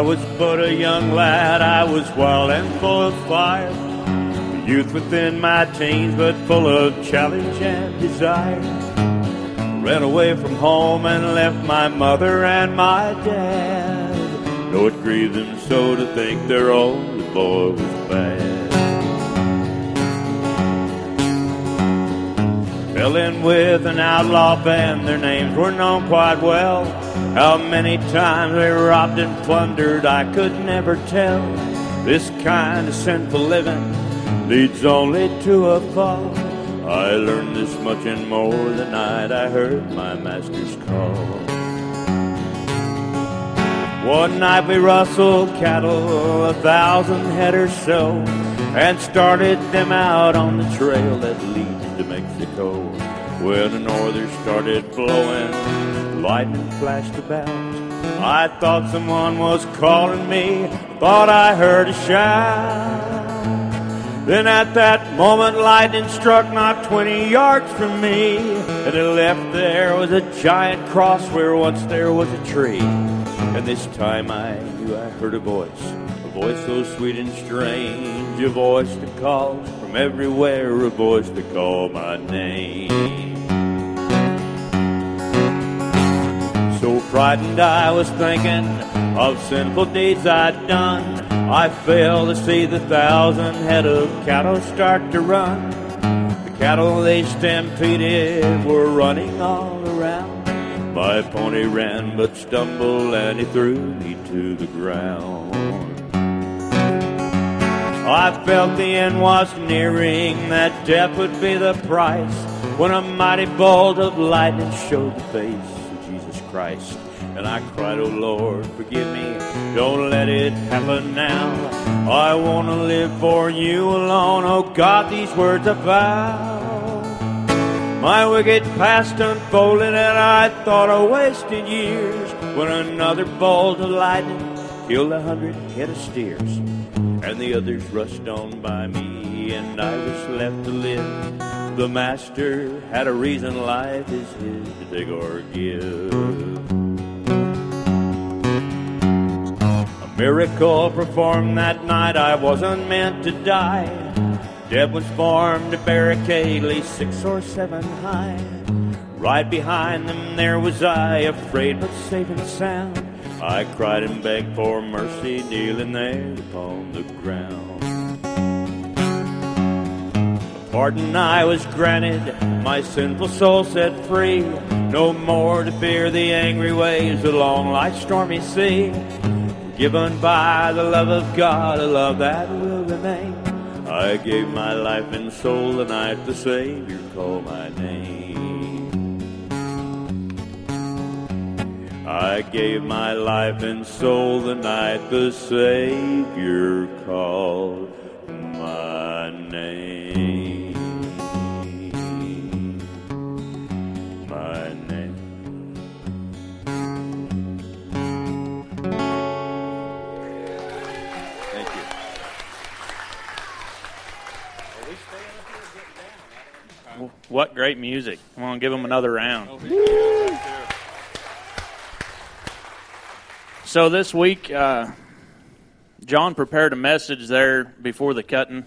I was but a young lad, I was wild and full of fire. A youth within my teens, but full of challenge and desire. Ran away from home and left my mother and my dad. Though it grieved them so to think their only boy was bad. Fell in with an outlaw band, their names were known quite well. How many times they robbed and plundered, I could never tell. This kind of sinful living leads only to a fall. I learned this much and more the night I heard my master's call. One night we rustled cattle, a thousand head or so, and started them out on the trail that leads to Mexico. When the northers started blowing, lightning flashed about. I thought someone was calling me, thought I heard a shout. Then at that moment, lightning struck not 20 yards from me, and it left there was a giant cross where once there was a tree. And this time I knew I heard a voice, a voice so sweet and strange, a voice that called from everywhere, a voice that called my name. Frightened I was thinking of sinful deeds I'd done. I failed to see the thousand head of cattle start to run. The cattle they stampeded were running all around. My pony ran but stumbled and he threw me to the ground. I felt the end was nearing, that death would be the price. When a mighty bolt of lightning showed the face of Jesus Christ. And I cried, Oh Lord, forgive me, don't let it happen now. I want to live for you alone, oh God, these words I vow. My wicked past unfolded, and I thought I wasted years when another bolt of lightning killed a hundred head of steers. And the others rushed on by me, and I was left to live. The master had a reason life is his to take or give. Miracle performed that night, I wasn't meant to die. Deb was formed a barricade, at least six or seven high. Right behind them there was I, afraid but safe and sound. I cried and begged for mercy, kneeling there upon the ground. Pardon I was granted, my sinful soul set free. No more to fear the angry waves along life's stormy sea. Given by the love of God, a love that will remain. I gave my life and soul the night the Savior called my name. I gave my life and soul the night the Savior called my name. What great music. Come on, give them another round. So this week, uh, John prepared a message there before the cutting,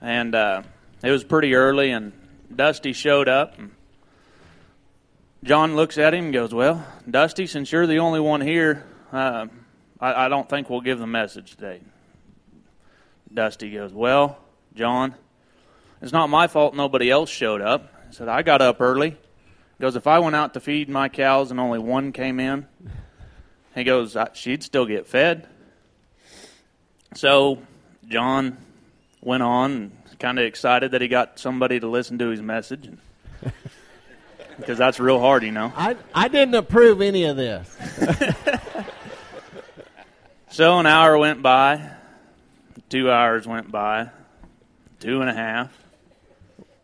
and uh, it was pretty early, and Dusty showed up. And John looks at him and goes, Well, Dusty, since you're the only one here, uh, I, I don't think we'll give the message today. Dusty goes, Well, John, it's not my fault nobody else showed up. I said, I got up early. He goes, If I went out to feed my cows and only one came in, he goes, "I- She'd still get fed. So John went on, kind of excited that he got somebody to listen to his message. Because that's real hard, you know. I, I didn't approve any of this. So an hour went by, two hours went by, two and a half.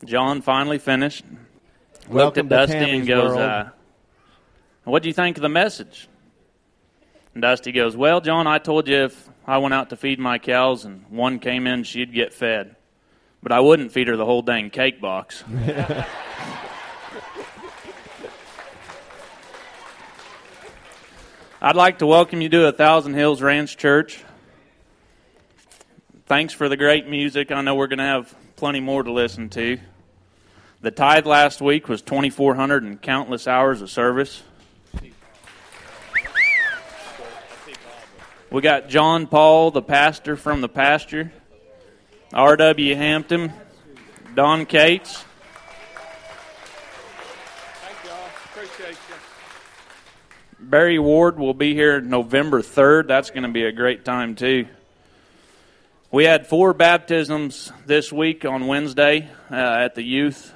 John finally finished. looked Welcome at Dusty Tammy's and goes, uh, "What do you think of the message?" And Dusty goes, "Well, John, I told you if I went out to feed my cows and one came in, she'd get fed, but I wouldn't feed her the whole dang cake box." I'd like to welcome you to a Thousand Hills Ranch Church. Thanks for the great music. I know we're going to have plenty more to listen to. The tithe last week was 2,400 and countless hours of service. We got John Paul, the pastor from the pasture, R.W. Hampton, Don Cates. Barry Ward will be here November 3rd. That's going to be a great time, too. We had four baptisms this week on Wednesday uh, at the youth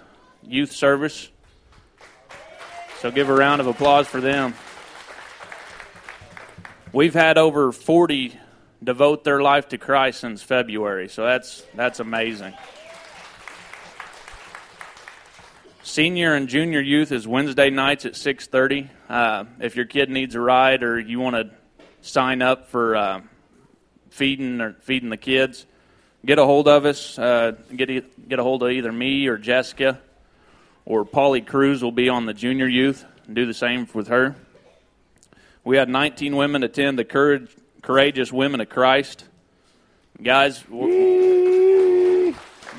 youth service. So give a round of applause for them. We've had over 40 devote their life to Christ since February. So that's that's amazing. Senior and junior youth is Wednesday nights at 6:30. Uh, if your kid needs a ride or you want to sign up for uh, feeding or feeding the kids, get a hold of us. Uh, get get a hold of either me or Jessica, or Polly Cruz will be on the junior youth and do the same with her. We had 19 women attend the Courage, Courageous Women of Christ. Guys,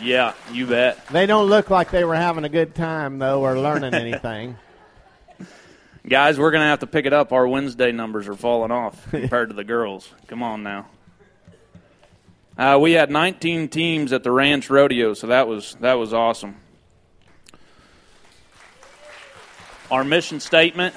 yeah, you bet. They don't look like they were having a good time, though, or learning anything. Guys, we're going to have to pick it up. Our Wednesday numbers are falling off compared to the girls. Come on now. Uh, we had 19 teams at the Ranch Rodeo, so that was that was awesome. Our mission statement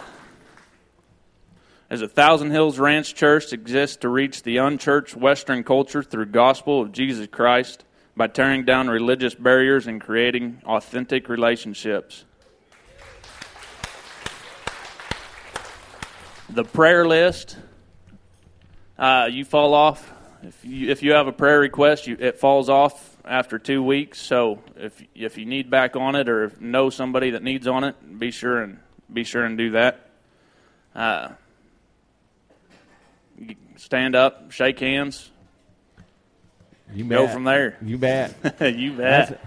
is a Thousand Hills Ranch Church exists to reach the unchurched Western culture through gospel of Jesus Christ by tearing down religious barriers and creating authentic relationships. The prayer list, uh, you fall off. If you, if you have a prayer request, you, it falls off after two weeks. So if if you need back on it or know somebody that needs on it, be sure and be sure and do that. Uh, stand up, shake hands, You go bet. from there. You bet. you bet. That's-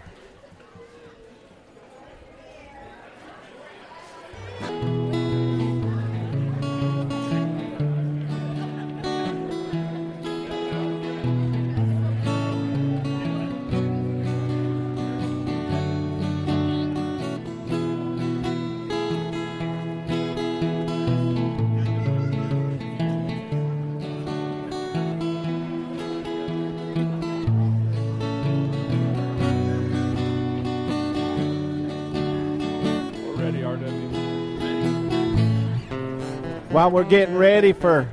While we're getting ready for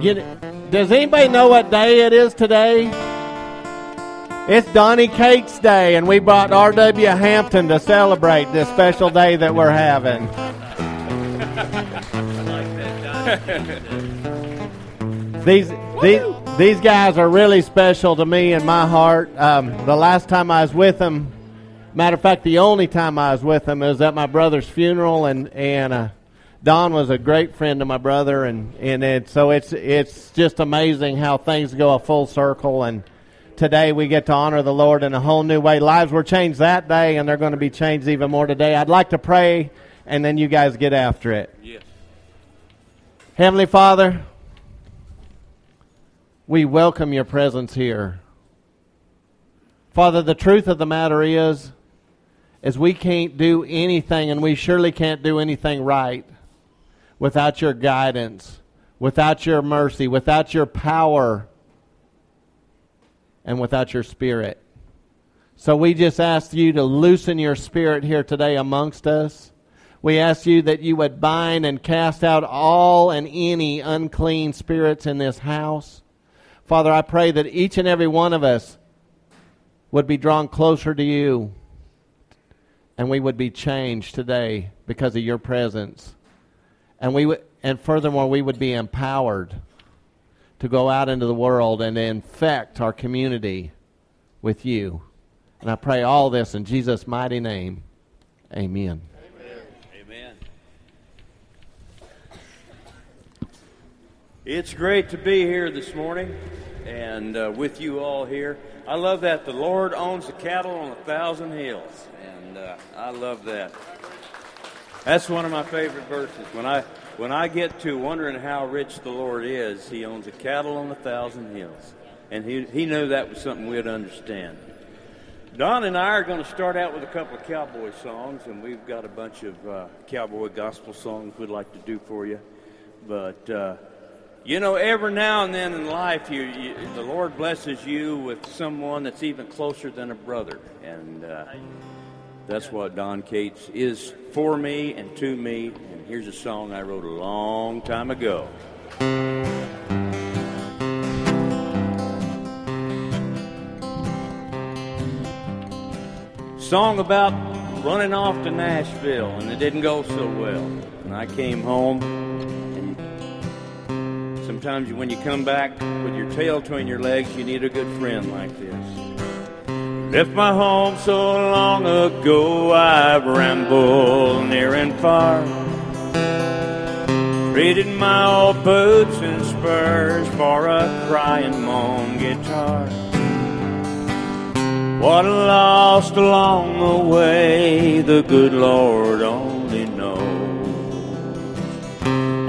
get, does anybody know what day it is today? It's Donnie Cates Day, and we brought R.W. Hampton to celebrate this special day that we're having. these these these guys are really special to me in my heart. Um, the last time I was with them, matter of fact, the only time I was with them was at my brother's funeral, and and uh, Don was a great friend of my brother, and and it, so it's it's just amazing how things go a full circle and. Today we get to honor the Lord in a whole new way. Lives were changed that day, and they're going to be changed even more today. I'd like to pray, and then you guys get after it. Yes. Heavenly Father, we welcome your presence here. Father, the truth of the matter is, is we can't do anything, and we surely can't do anything right without your guidance, without your mercy, without your power, and without your spirit. So we just ask you to loosen your spirit here today amongst us. We ask you that you would bind and cast out all and any unclean spirits in this house. Father, I pray that each and every one of us would be drawn closer to you and we would be changed today because of your presence. And we would, and furthermore, we would be empowered to go out into the world and infect our community with you. And I pray all this in Jesus' mighty name. Amen. Amen. It's great to be here this morning and uh, with you all here. I love that the Lord owns the cattle on a thousand hills, and uh, I love that. That's one of my favorite verses. When I When I get to wondering how rich the Lord is, He owns a cattle on a thousand hills. And He, he knew that was something we'd understand. Don and I are going to start out with a couple of cowboy songs, and we've got a bunch of uh, cowboy gospel songs we'd like to do for you. But, uh, you know, every now and then in life, you, you, the Lord blesses you with someone that's even closer than a brother. And uh, that's what Don Cates is for me and to me. And here's a song I wrote a long time ago. Song about running off to Nashville, and it didn't go so well. And I came home, sometimes when you come back with your tail between your legs, you need a good friend like this. Left my home so long ago, I've rambled near and far. Traded my old boots and spurs for a crying moan guitar. What a lost along the way, the good Lord only knows.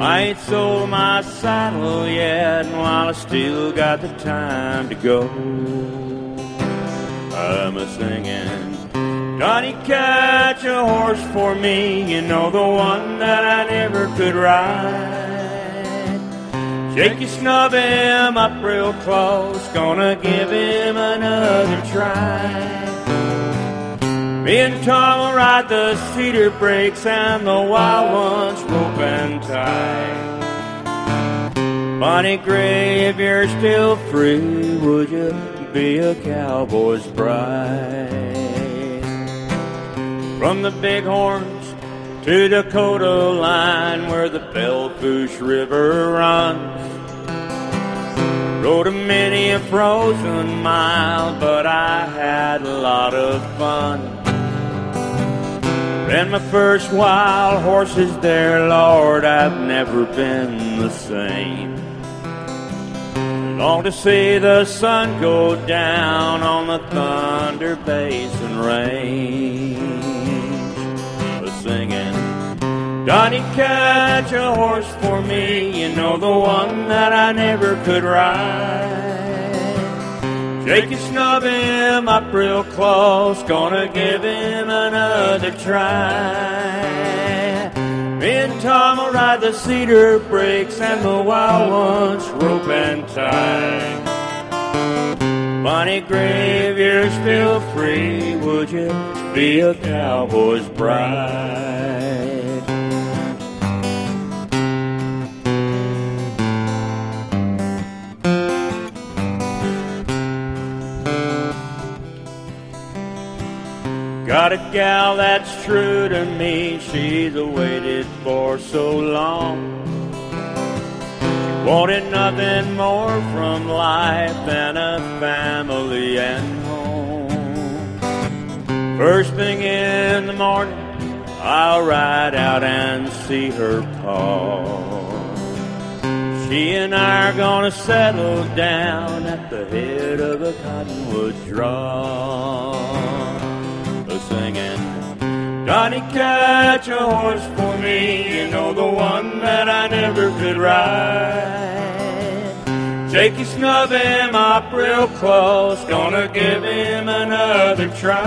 I ain't sold my saddle yet, and while I still got the time to go, I'm a singing. Johnny, catch a horse for me, you know the one that I never could ride. Shake your snub him up real close, gonna give him another try. Me and Tom will ride the cedar breaks and the wild ones rope and tie. Bonnie Gray, if you're still free, would you be a cowboy's bride? From the Bighorns to Dakota line where the Belle Fourche River runs. Rode a many a frozen mile, but I had a lot of fun. Ran my first wild horses there, Lord, I've never been the same. Long to see the sun go down on the Thunder Basin range. Singing, Johnny, catch a horse for me, you know the one that I never could ride. Shake and snub him up real close, gonna give him another try. Me and Tom will ride the cedar breaks and the wild ones rope and tie. Bonnie you're still free, would you be a cowboy's bride? Got a gal that's true to me, she's waited for so long. She wanted nothing more from life than a family and home. First thing in the morning, I'll ride out and see her pa. She and I are gonna settle down at the head of a cottonwood draw. Johnny, catch a horse for me, you know the one that I never could ride. His snub him up real close, gonna give him another try.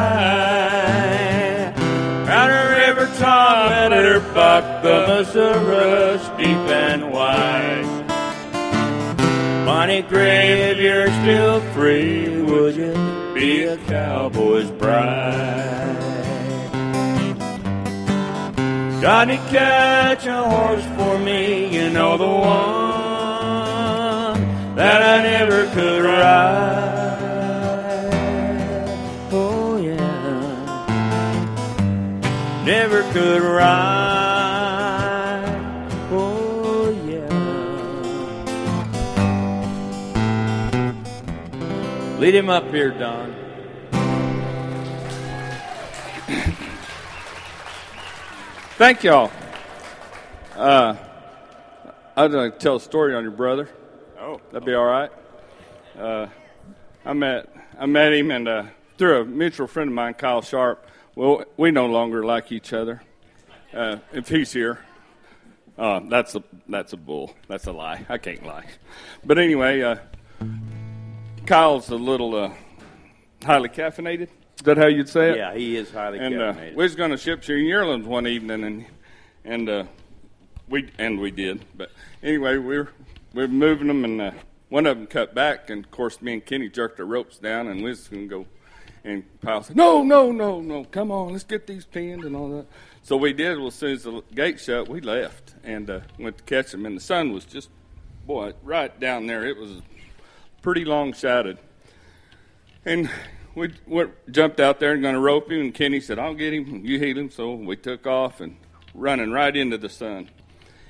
Round river top, let her buck the Missouri deep and wide. Bonnie Gray, if you're still free, would you be a cowboy's bride? Johnny, catch a horse for me, you know the one that I never could ride. Oh, yeah, never could ride. Oh, yeah. Lead him up here, Don. Thank y'all. Uh, I'd going to tell a story on your brother. Oh, That'd be all right. Uh, I met I met him and uh, through a mutual friend of mine, Kyle Sharp. Well, we no longer like each other. Uh, if he's here, Uh, that's a that's a bull. That's a lie. I can't lie. But anyway, uh, Kyle's a little uh, highly caffeinated. That how you'd say it? Yeah, he is highly And uh, we was going to ship some yearlings one evening, and and uh, we and we did. But anyway, we were we were moving them, and uh, one of them cut back, and of course, me and Kenny jerked the ropes down, and we was going to go. And Kyle said, "No, no, no, no! Come on, let's get these pinned and all that." So we did. Well, as soon as the gate shut, we left and uh, went to catch them. And the sun was just, boy, right down there. It was pretty long shadowed. And we jumped out there and going to rope him. And Kenny said, I'll get him. You heal him. So we took off and running right into the sun.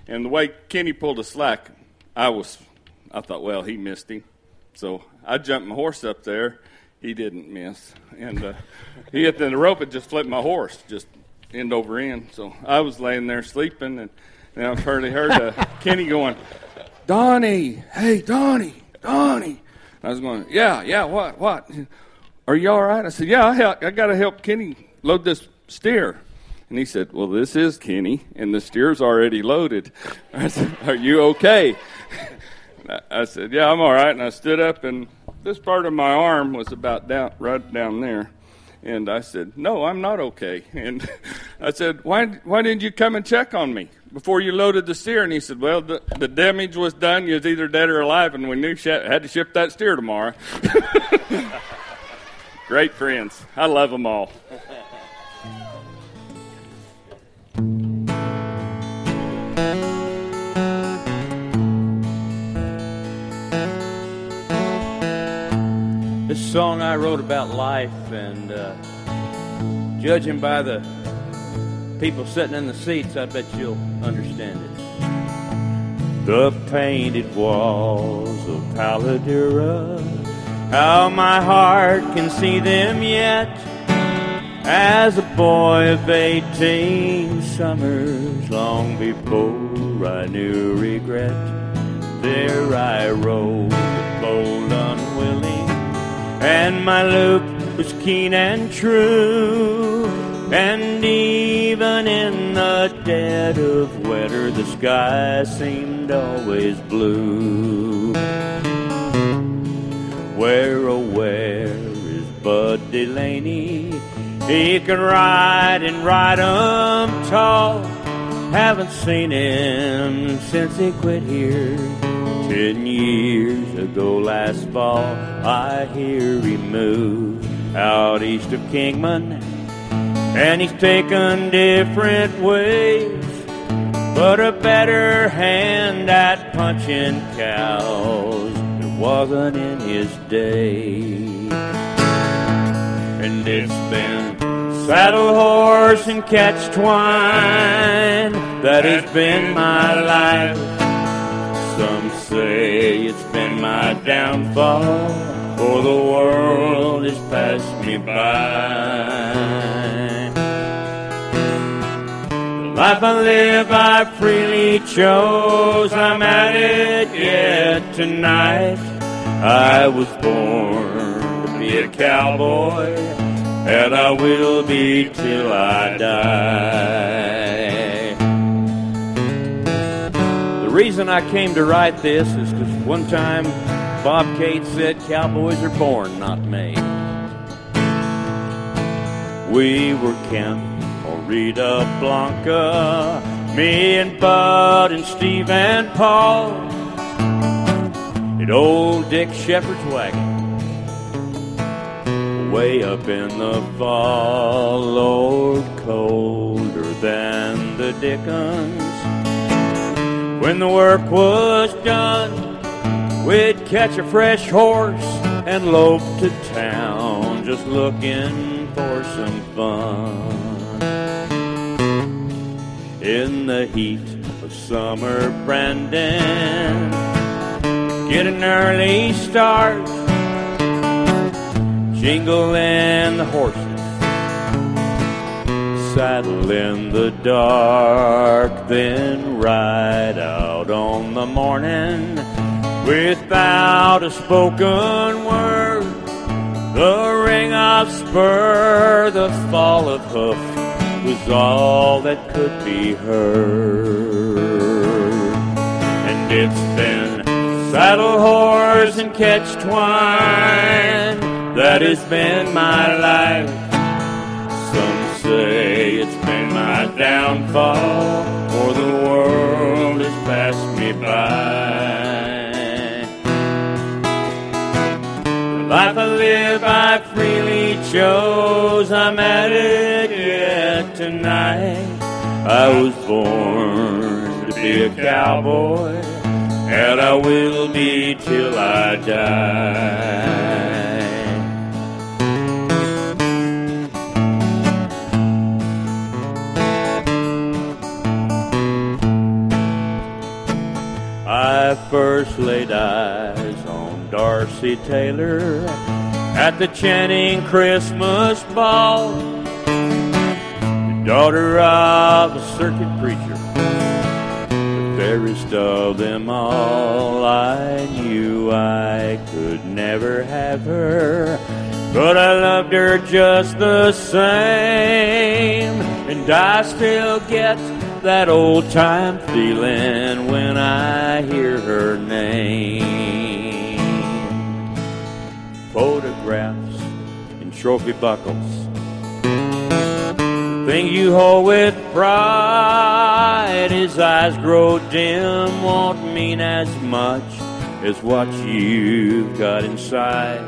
And the way Kenny pulled the slack, I was, I thought, well, he missed him. So I jumped my horse up there. He didn't miss. And uh, he hit the rope and just flipped my horse, just end over end. So I was laying there sleeping. And, and I've heard, heard uh, Kenny going, Donnie, hey, Donnie, Donnie. I was going, yeah, yeah, what, what? Are you all right? I said, yeah, I, help, I got to help Kenny load this steer. And he said, well, this is Kenny, and the steer's already loaded. I said, are you okay? I said, yeah, I'm all right. And I stood up, and this part of my arm was about down, right down there. And I said, no, I'm not okay. And I said, why, why didn't you come and check on me before you loaded the steer? And he said, well, the, the damage was done. You was either dead or alive, and we knew sh- had to ship that steer tomorrow. Great friends. I love them all. This song I wrote about life, and uh, judging by the people sitting in the seats, I bet you'll understand it. The painted walls of Palo Duro, how my heart can see them yet. As a boy of eighteen summers, long before I knew regret, there I rode, bold, unwilling, and my loop was keen and true. And even in the dead of winter, the sky seemed always blue. Where, oh, where is Bud Delaney? He can ride and ride 'em tall. Haven't seen him since he quit here. Ten years ago last fall, I hear he moved out east of Kingman. And he's taken different ways, but a better hand at punching cows wasn't in his day. And it's been saddle horse and catch twine that has been my life. Some say it's been my downfall, for the world has passed me by. Life I live, I freely chose. I'm at it yet tonight. I was born to be a cowboy, and I will be till I die. The reason I came to write this is because one time Bob Cates said cowboys are born, not made. We were or Rita Blanca, me and Bud and Steve and Paul, in old Dick Shepherd's wagon. Way up in the fall, Lord, colder than the Dickens. When the work was done, we'd catch a fresh horse and lope to town, just looking for some fun. In the heat of summer, Brandon, get an early start, jingle in the horses. Saddle in the dark, then ride out on the morning without a spoken word. The ring of spur, the fall of hoof, was all that could be heard. And it's been saddle horse and catch twine that has been my life. Some say it's been my downfall, for the world has passed me by. The life I live, I freely chose. I'm at it tonight. I was born to be a cowboy, and I will be till I die. I first laid eyes on Darcy Taylor at the Channing Christmas ball. Daughter of a circuit preacher, the fairest of them all. I knew I could never have her, but I loved her just the same, and I still get that old time feeling when I hear her name. Photographs and trophy buckles. Thing you hold with pride, his eyes grow dim, won't mean as much as what you've got inside.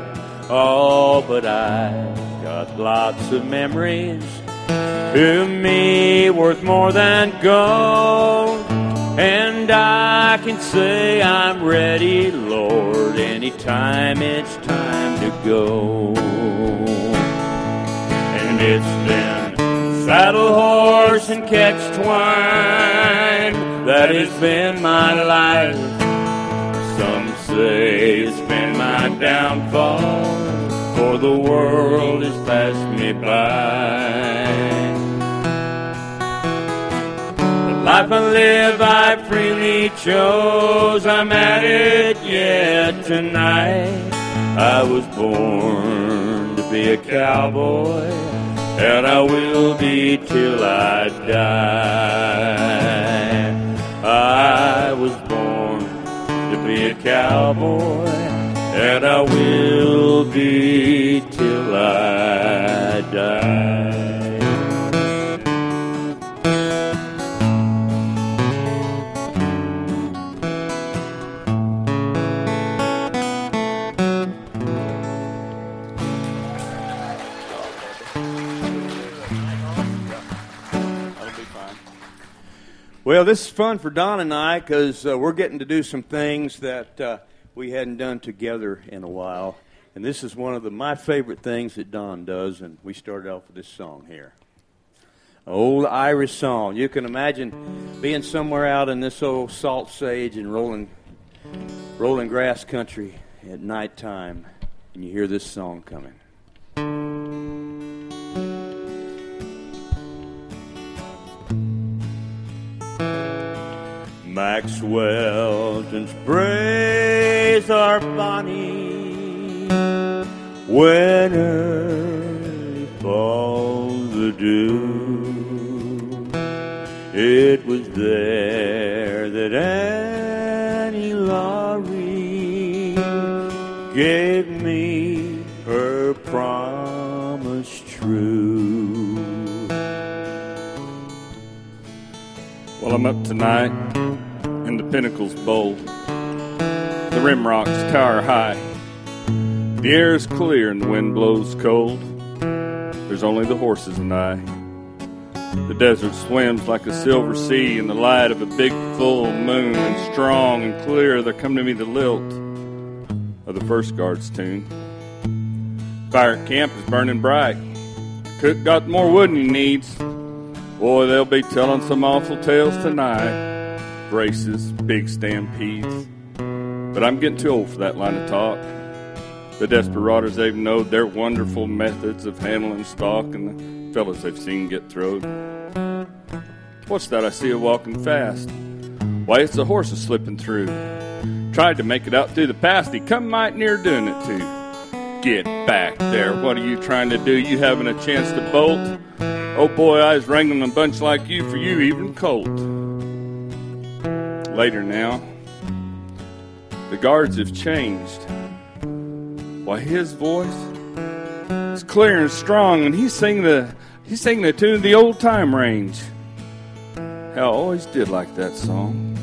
Oh, but I've got lots of memories to me worth more than gold. And I can say I'm ready, Lord, anytime it's time to go. And it's been saddle horse and catch twine that has been my life. Some say it's been my downfall, for the world has passed me by. The Life I live, I freely chose. I'm at it yet tonight. I was born to be a cowboy, and I will be till I die. I was born to be a cowboy, and I will be till I die. Well, this is fun for Don and I because uh, we're getting to do some things that uh, we hadn't done together in a while. And this is one of the, my favorite things that Don does, and we started off with this song here. Old Irish song. You can imagine being somewhere out in this old salt sage and rolling, rolling grass country at nighttime, and you hear this song coming. Maxwell and sprays are bonny when early falls the dew. It was there that Annie Laurie gave me her promise true. Well, I'm up tonight Pinnacles Bowl. The rim rocks tower high. The air is clear and the wind blows cold. There's only the horses and I. The desert swims like a silver sea in the light of a big full moon, and strong and clear there come to me the lilt of the first guard's tune. Fire at camp is burning bright. Cook got more wood than he needs. Boy, they'll be telling some awful tales tonight. Races, big stampedes. But I'm getting too old for that line of talk. The desperados they've knowed their wonderful methods of handling stock and the fellas they've seen get throwed. What's that I see a walking fast? Why, it's the horses slipping through. Tried to make it out through the pass, he come might near doing it too. Get back there. What are you trying to do? You having a chance to bolt? Oh boy, I was wrangling a bunch like you for you, even colt. Later now, the guards have changed. Why, his voice is clear and strong, and he's singing the he's singing the tune of the old time range. How I always did like that song.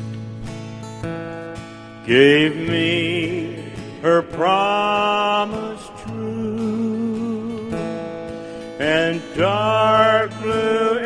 Gave me her promise true, and dark blue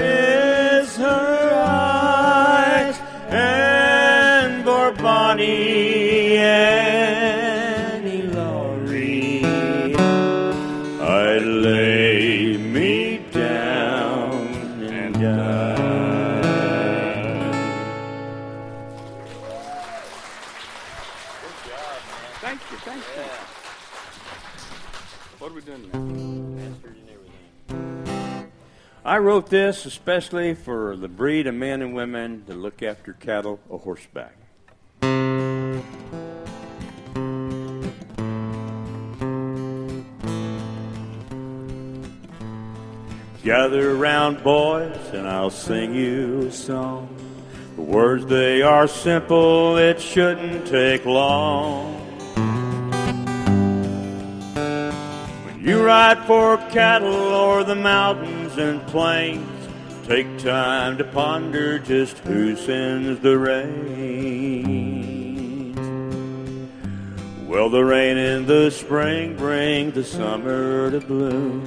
I wrote this especially for the breed of men and women that look after cattle a horseback. Gather round, boys, and I'll sing you a song. The words they are simple, it shouldn't take long. When you ride for cattle o'er the mountains and plains, take time to ponder just who sends the rain. Well, the rain in the spring brings the summer to bloom,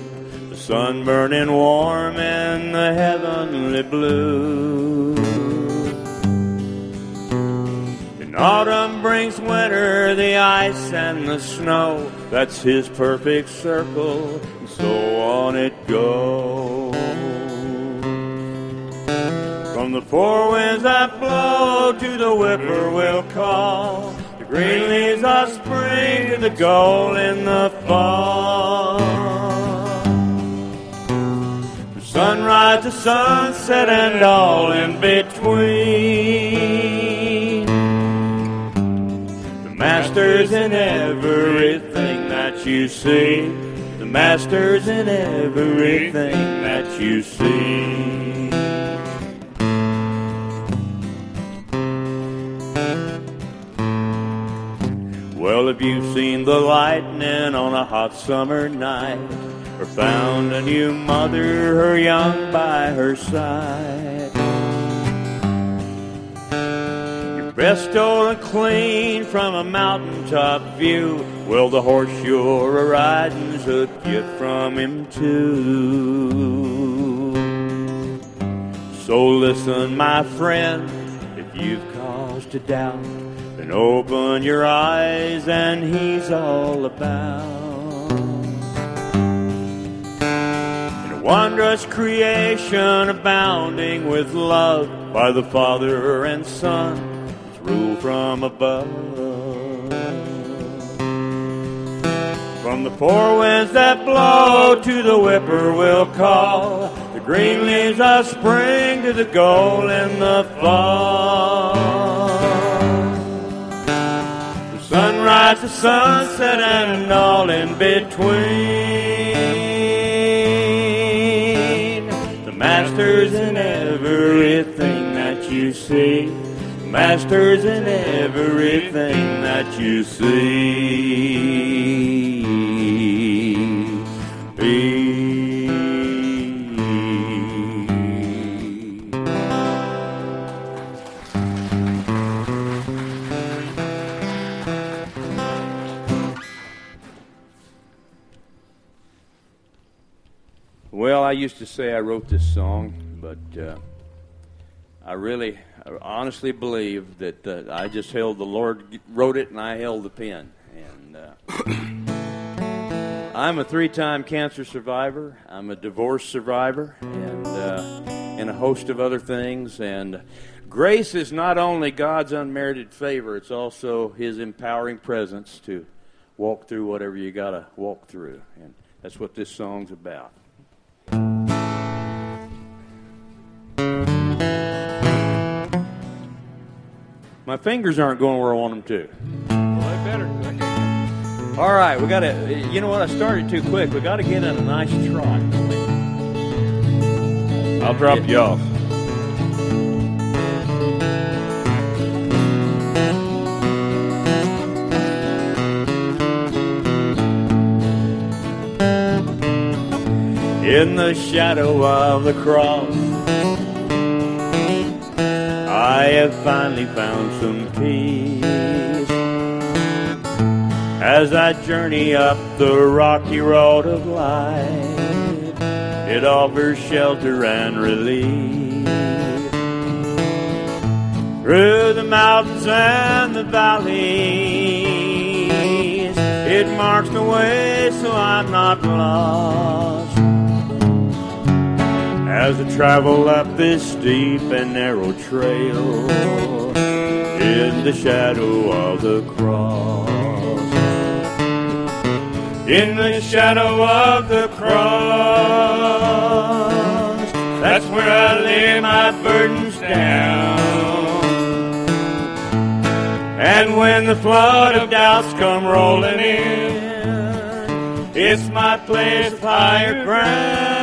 the sun burning warm and the heavenly blue. And autumn brings winter, the ice and the snow. That's his perfect circle, and so on it goes. From the four winds that blow to the whippoorwill call, the green leaves of spring to the gold in the fall. From sunrise to sunset and all in between. The master's in everything that you see. Master's in everything that you see. Well, have you seen the lightning on a hot summer night? Or found a new mother, her young by her side? Stolen clean from a mountaintop view. Well, the horse you're a riding's a gift from him too. So listen, my friend, if you've cause to doubt, then open your eyes and he's all about. In a wondrous creation abounding with love by the Father and Son, rule from above. From the four winds that blow to the whippoorwill call, the green leaves of spring to the gold in the fall. From sunrise the sunset and all in between. The master's in everything that you see. Master's in everything that you see. Well, I used to say I wrote this song, but uh, I really, honestly believe that uh, I just held the Lord wrote it and I held the pen. And uh, I'm a three-time cancer survivor. I'm a divorce survivor, and uh, and a host of other things. And grace is not only God's unmerited favor; it's also His empowering presence to walk through whatever you got to walk through. And that's what this song's about. My fingers aren't going where I want them to. Well, they better. All right, we got to. You know what? I started too quick. We got to get in a nice trot. I'll drop you off. in the shadow of the cross. I have finally found some peace as I journey up the rocky road of life. It offers shelter and relief through the mountains and the valleys. It marks the way so I'm not lost as I travel up this steep and narrow trail in the shadow of the cross. In the shadow of the cross, that's where I lay my burdens down. And when the flood of doubts come rolling in, it's my place of higher ground.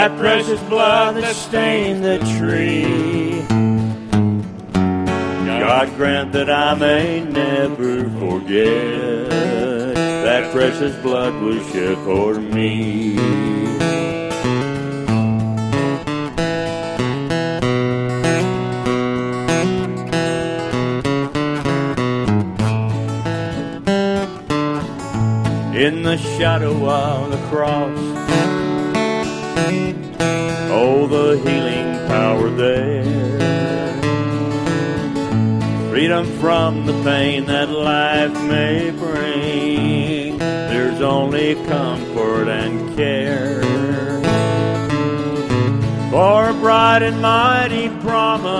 That precious blood that stained the tree. God grant that I may never forget that precious blood was shed for me. in the shadow of the cross. The healing power there. Freedom from the pain that life may bring. There's only comfort and care. For a bright and mighty promise,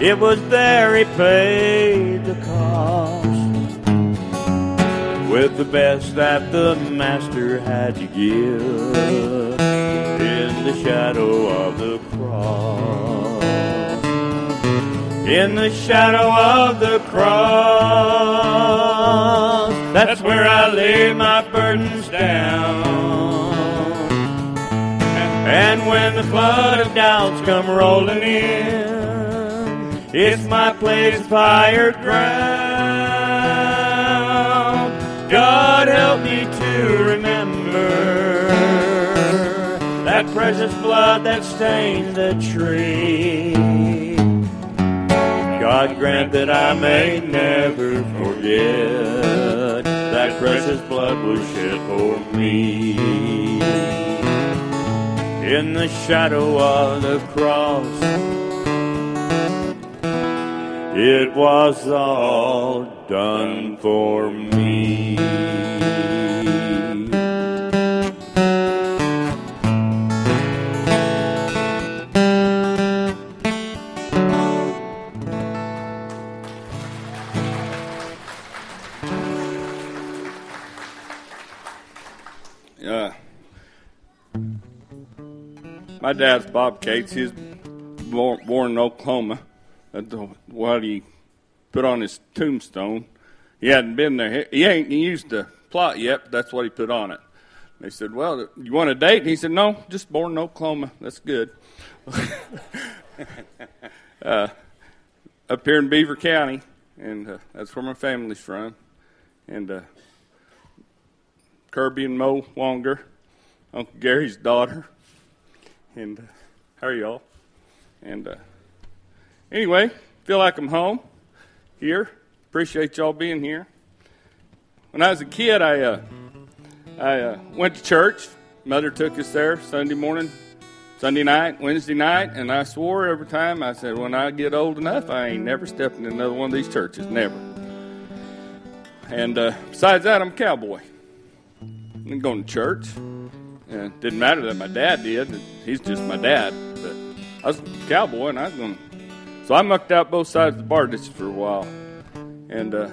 it was there he paid the cost with the best that the master had to give in the shadow of the cross. In the shadow of the cross, that's where I lay my burdens down. And when the flood of doubts come rolling in, it's my place higher ground. God help me to remember that precious blood that stained the tree. God grant that I may never forget that precious blood was shed for me. In the shadow of the cross, it was all done for me. My dad's Bob Cates. He's born, born in Oklahoma. That's what he put on his tombstone. He hadn't been there. He, ain't used the plot yet, but that's what he put on it. They said, "Well, you want a date?" And he said, "No, just born in Oklahoma. That's good." uh, up here in Beaver County, and uh, that's where my family's from. And uh, Kirby and Mo Wonger, Uncle Gary's daughter. And uh, how are y'all? And uh, anyway, feel like I'm home here. Appreciate y'all being here. When I was a kid, I uh, I uh, went to church. Mother took us there Sunday morning, Sunday night, Wednesday night, and I swore every time I said, when I get old enough, I ain't never stepping in another one of these churches, never. And uh, besides that, I'm a cowboy. I'm going to church. And it didn't matter that my dad did. He's just my dad. But I was a cowboy, and I was going. So I mucked out both sides of the bar ditches for a while, and uh,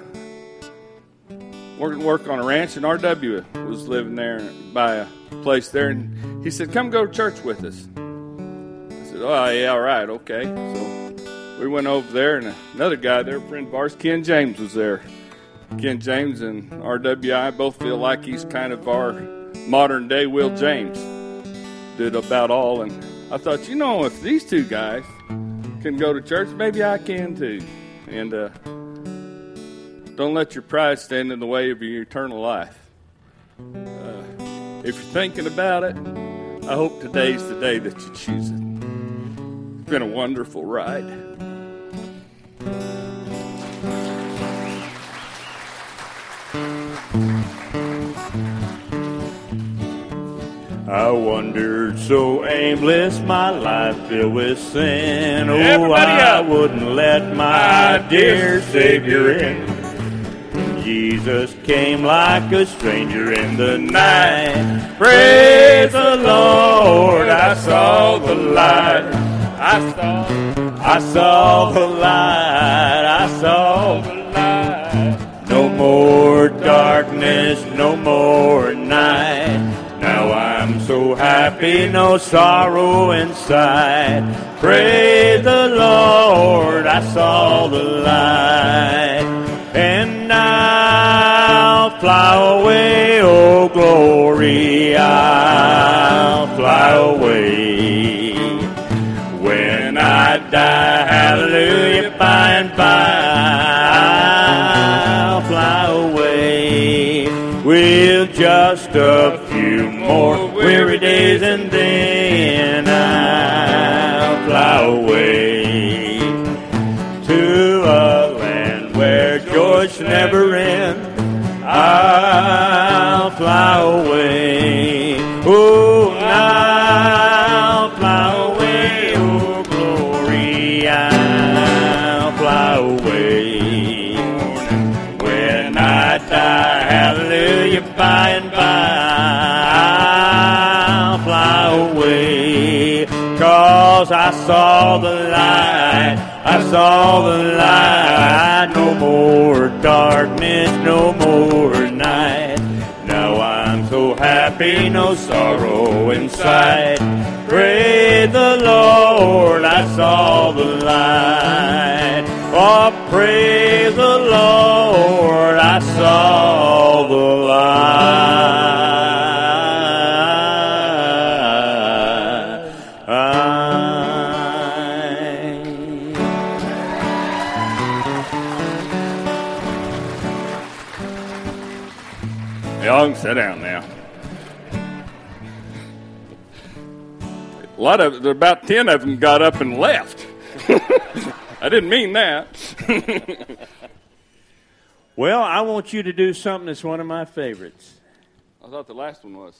working work on a ranch. And R.W. was living there by a place there, and he said, "Come go to church with us." I said, "Oh yeah, all right, okay." So we went over there, and another guy there, friend of ours, Ken James, was there. Ken James and RWI both feel like he's kind of our modern day Will James. Did about all, and I thought, you know, if these two guys can go to church, maybe I can too. And uh, don't let your pride stand in the way of your eternal life. Uh, if you're thinking about it, I hope today's the day that you choose it. It's been a wonderful ride. I wandered so aimless, my life filled with sin. Oh, Everybody I up. wouldn't let my dear dear Savior in. Jesus came like a stranger in the night. Praise the Lord, I saw the light. I saw, I saw the light. I saw the light. Happy, no sorrow inside. Praise the Lord, I saw the light. And I'll fly away, oh glory, I'll fly away. When I die, hallelujah, by and by, I'll fly away. With just a more weary days, and then I'll fly away to a land where shall never end. I'll fly away. I saw the light, I saw the light. No more darkness, no more night. Now I'm so happy, no sorrow inside. Praise the Lord, I saw the light. Oh, praise the Lord, I saw the light. Lot of, about ten of them got up and left. I didn't mean that. Well, I want you to do something that's one of my favorites. I thought the last one was.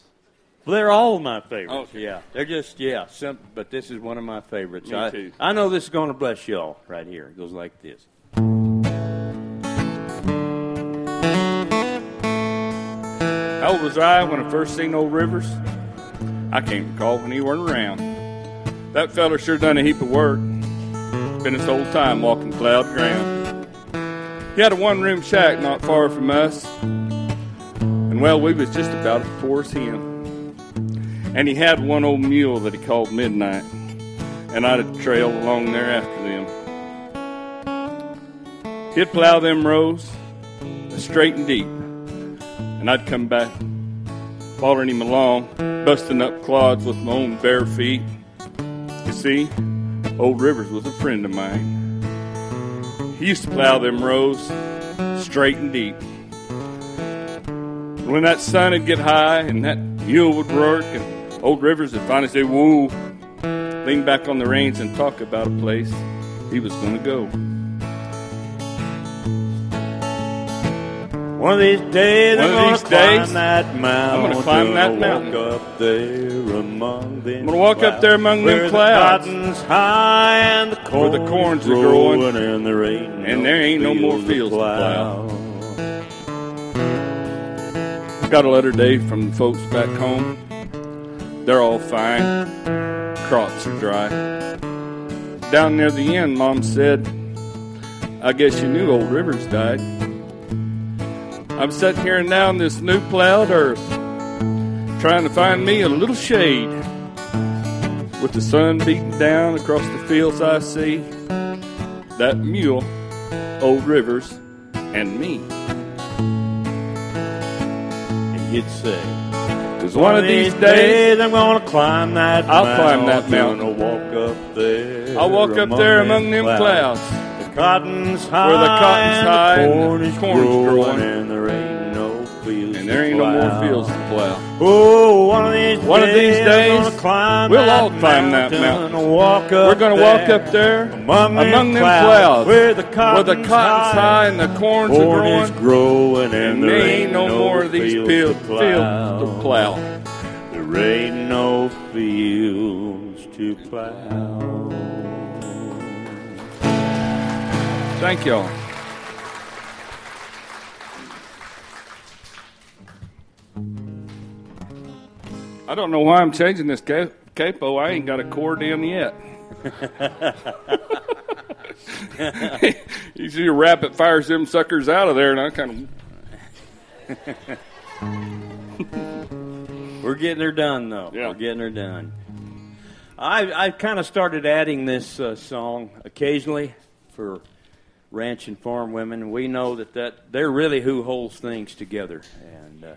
Well, they're all my favorites. Okay. Yeah, they're just yeah. Some, but this is one of my favorites. Me I, too. I know this is going to bless y'all right here. It goes like this. How old was I when I first seen Old Rivers? I can't recall when he weren't around. That feller sure done a heap of work. Been his whole time walking plowed ground. He had a one-room shack not far from us, and well, we was just about poor as him. And he had one old mule that he called Midnight, and I'd trail along there after them. He'd plow them rows, uh, straight and deep, and I'd come back, following him along, busting up clods with my own bare feet. See, Old Rivers was a friend of mine. He used to plow them rows straight and deep. When that sun would get high and that mule would work and Old Rivers would finally say, woo, lean back on the reins and talk about a place he was going to go. One of these days, One I'm gonna these climb that mountain. I'm gonna climb that walk up there among them. I'm gonna walk up there among them clouds. The cotton's high and the Where the corn's growing. and there ain't And there ain't no more fields to plow. I got a letter day from folks back home. They're all fine. Crops are dry. Down near the end, Mom said, I guess you knew old Rivers died. I'm sitting here now in this new plowed earth, trying to find me a little shade. With the sun beating down across the fields I see, that mule, old Rivers, and me. And you'd say, Cause one of these days, I'm gonna climb that I'll mountain. climb that mountain. I'll walk up there. I'll walk up there among them clouds. The cotton's high, Where the cotton's and high the and corn the is corn's growing, growing. and there ain't no fields. And there ain't no more fields to plow. Oh, one of these One of these days, days, I'm gonna climb we'll all climb that mountain. Walk up We're gonna walk up there among, among them clouds, where the where cotton's, the cotton's high and the corn's are corn is growing. growing, and, there ain't no more of these fields fields, to fields to plow. There ain't no fields to plow. Thank y'all. I don't know why I'm changing this ca- capo. I ain't got a chord in yet. you see, a rapid fires them suckers out of there, and I kind of. We're getting her done, though. Yeah. We're getting her done. I I kind of started adding this uh, song occasionally for ranch and farm women. We know that, that they're really who holds things together. And uh,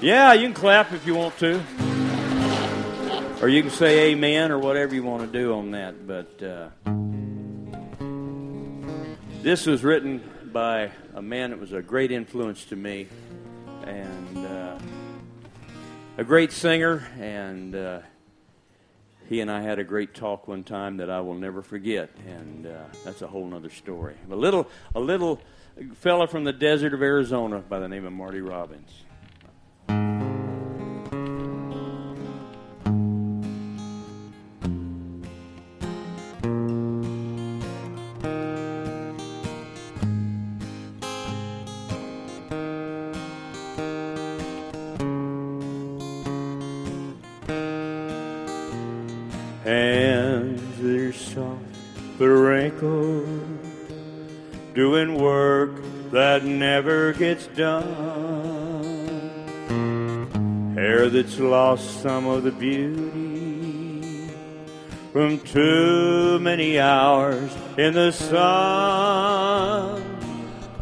yeah, you can clap if you want to, or you can say amen or whatever you want to do on that. But uh, this was written by a man that was a great influence to me, and. Uh, a great singer, and uh, he and I had a great talk one time that I will never forget, and uh, that's a whole other story. A little, a little fella from the desert of Arizona by the name of Marty Robbins. Lost some of the beauty from too many hours in the sun.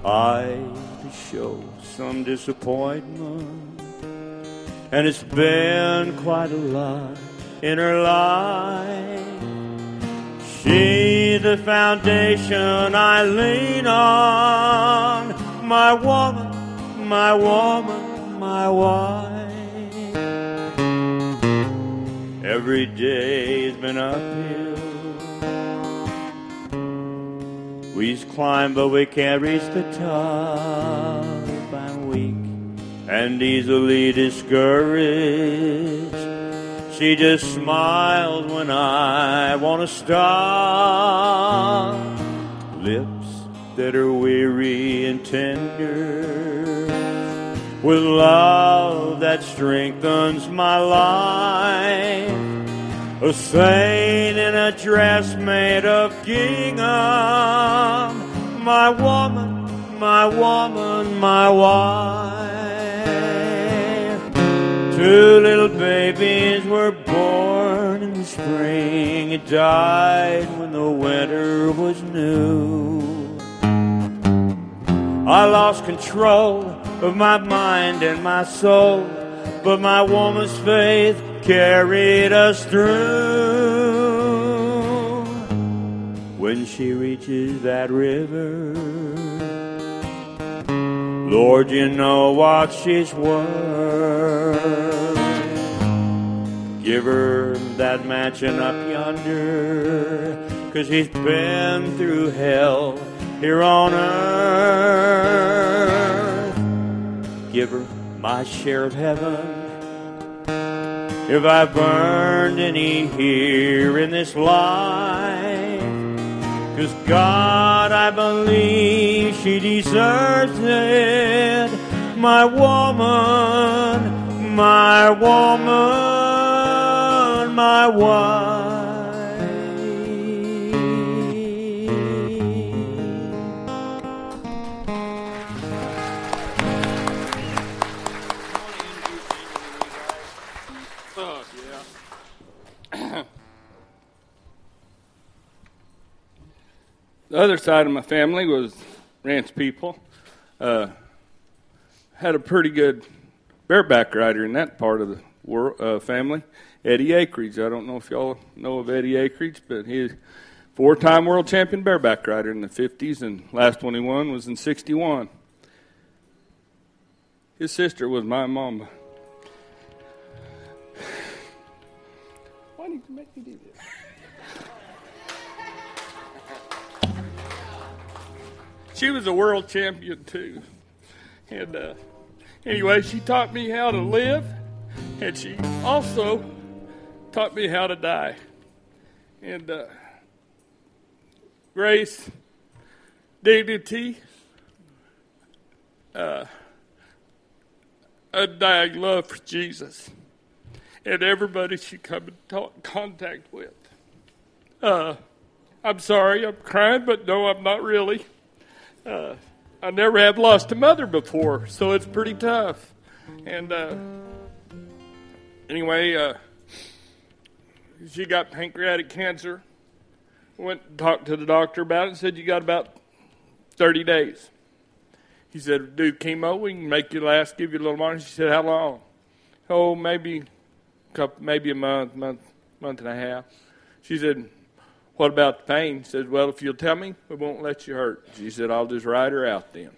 That show some disappointment and it's been quite a lot in her life. She's the foundation I lean on, my woman, my woman, my wife. Day's been uphill. We's climbed, but we can't reach the top. I'm weak and easily discouraged. She just smiles when I want to stop. Lips that are weary and tender, with love that strengthens my life. A saint in a dress made of gingham, my woman, my woman, my wife. Two little babies were born in the spring and died when the winter was new. I lost control of my mind and my soul, but my woman's faith carried us through. When she reaches that river, Lord, you know what she's worth. Give her that mansion up yonder, cause she's been through hell here on earth. Give her my share of heaven. If I've burned any here in this life, Cause God, I believe she deserves it. My woman, my woman, my wife. Other side of my family was ranch people. Uh, had a pretty good bareback rider in that part of the world, uh, family, Eddy Akridge. I don't know if y'all know of Eddy Akridge, but he's four-time world champion bareback rider in the 50s, and last one he won was in 61. His sister was my mama. Why did you make me do this? She was a world champion too. And uh, anyway, she taught me how to live, and she also taught me how to die. And uh, grace, dignity, uh, undying love for Jesus, and everybody she come in talk, contact with. Uh, I'm sorry, I'm crying, but no, I'm not really. Uh, I never have lost a mother before, so it's pretty tough. And uh, anyway, uh, she got pancreatic cancer. Went and talked to the doctor about it. Said you got about 30 days. He said, "Do chemo. We can make you last. Give you a little money." She said, "How long?" Oh, maybe, a couple, maybe a month, month, month and a half. She said, what about the pain? He said, Well, if you'll tell me, we won't let you hurt. She said, I'll just ride her out then.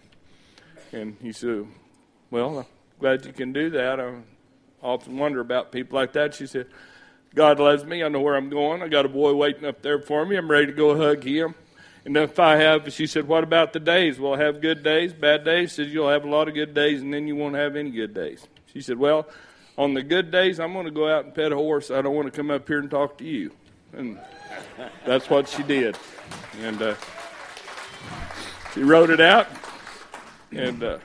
And he said, Well, I'm glad you can do that. I often wonder about people like that. She said, God loves me. I know where I'm going. I got a boy waiting up there for me. I'm ready to go hug him. And if I have, she said, What about the days? Will I have good days, bad days? She said, You'll have a lot of good days, and then you won't have any good days. She said, Well, on the good days, I'm going to go out and pet a horse. I don't want to come up here and talk to you. And that's what she did. And uh, she wrote it out. And uh,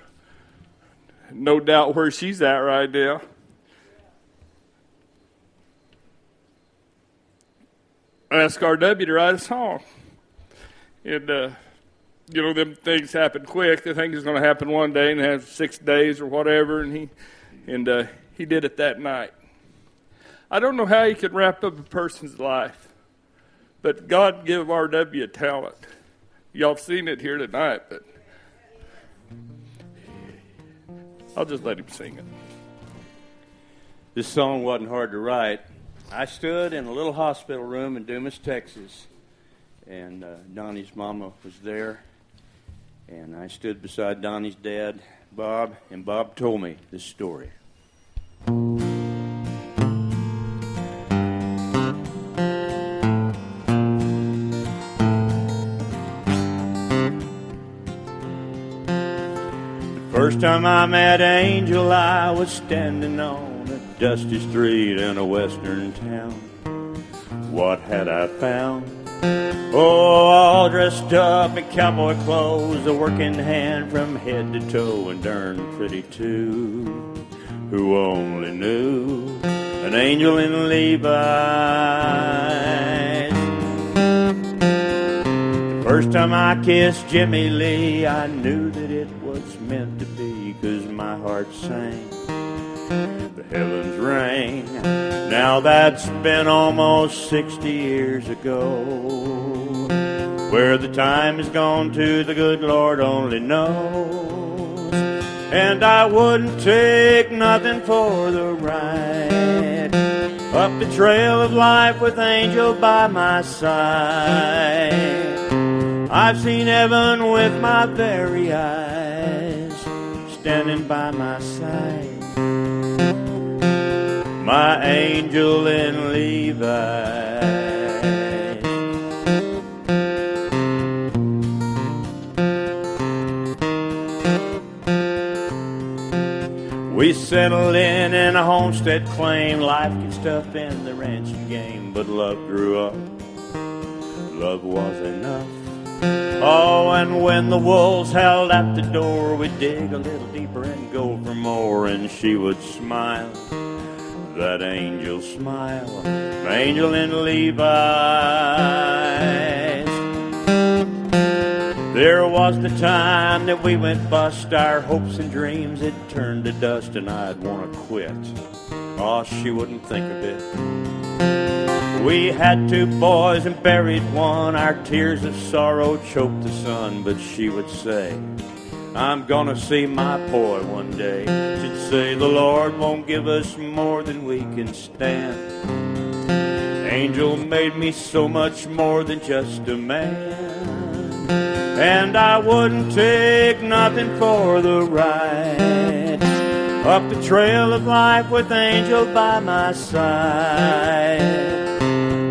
no doubt where she's at right now. I asked RW to write a song. And, uh, you know, them things happen quick. They think it's going to happen one day and have six days or whatever. And he, and uh, he did it that night. I don't know how you can wrap up a person's life. But God give RW talent. Y'all seen it here tonight, but I'll just let him sing it. This song wasn't hard to write. I stood in a little hospital room in Dumas, Texas, and uh, Donnie's mama was there. And I stood beside Donnie's dad, Bob, and Bob told me this story. Time I met Angel, I was standing on a dusty street in a western town. What had I found? Oh, all dressed up in cowboy clothes, a working hand from head to toe, and darn pretty too. Who only knew an angel in Levi's? The first time I kissed Jimmy Lee, I knew that it was meant to be, cause my heart sang. The heavens rang. Now that's been almost 60 years ago. Where the time has gone to, the good Lord only knows. And I wouldn't take nothing for the ride. Up the trail of life with Angel by my side. I've seen heaven with my very eyes, standing by my side. My angel in Levi. We settled in in a homestead claim. Life gets tough in the ranching game, but love grew up. Love was enough. Oh, and when the wolves howled at the door, we'd dig a little deeper and go for more, and she would smile. That angel smile, angel in Levi's. There was the time that we went bust, our hopes and dreams had turned to dust, and I'd want to quit. Oh, she wouldn't think of it. We had two boys and buried one. Our tears of sorrow choked the sun, but she would say, I'm gonna see my boy one day. She'd say, The Lord won't give us more than we can stand. Angel made me so much more than just a man. And I wouldn't take nothing for the ride. Up the trail of life with Angel by my side.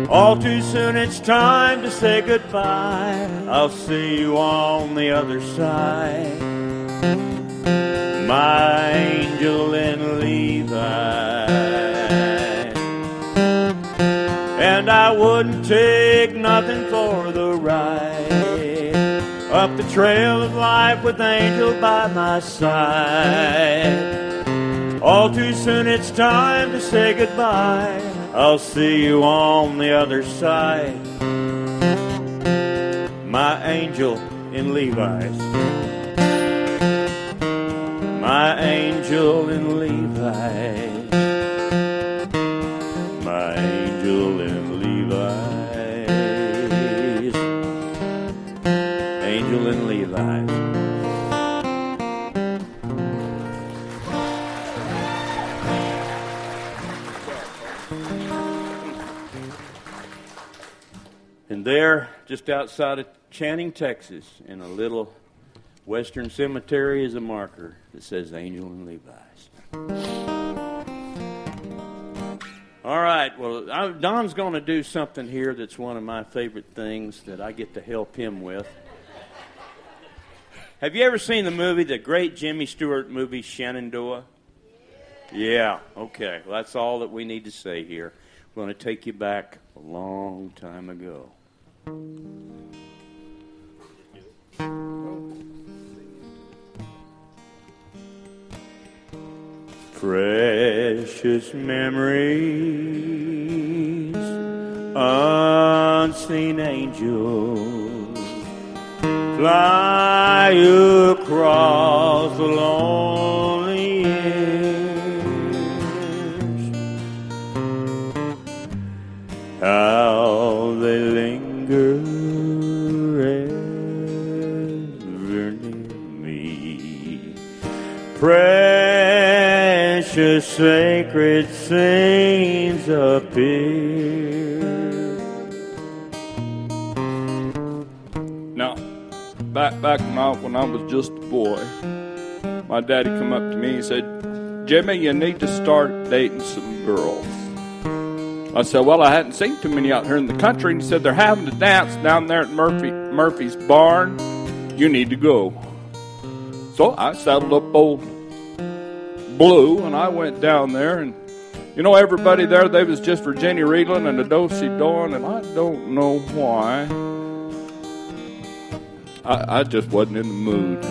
All too soon it's time to say goodbye. I'll see you on the other side. My angel in Levi. And I wouldn't take nothing for the ride. Up the trail of life with Angel by my side. All too soon it's time to say goodbye. I'll see you on the other side. My angel in Levi's. My angel in Levi's. My angel in there, just outside of Channing, Texas, in a little western cemetery, is a marker that says Angel and Levi's. All right, well, I, Don's going to do something here that's one of my favorite things that I get to help him with. Have you ever seen the movie, the great Jimmy Stewart movie, Shenandoah? Yeah, okay. Well, that's all that we need to say here. We're going to take you back a long time ago. Precious memories, unseen angels fly across the lonely years. How they linger ever near me. Precious sacred scenes appear. Now, back back I, when I was just a boy, my daddy come up to me and said, "Jimmy, you need to start dating some girls." I said, "Well, I hadn't seen too many out here in the country." And he said, "They're having a dance down there at Murphy Murphy's barn. You need to go." So I saddled up old Blue, and I went down there, and you know everybody there, they was just Virginia Reedland and Adosi Dawn, and I don't know why. I, I just wasn't in the mood.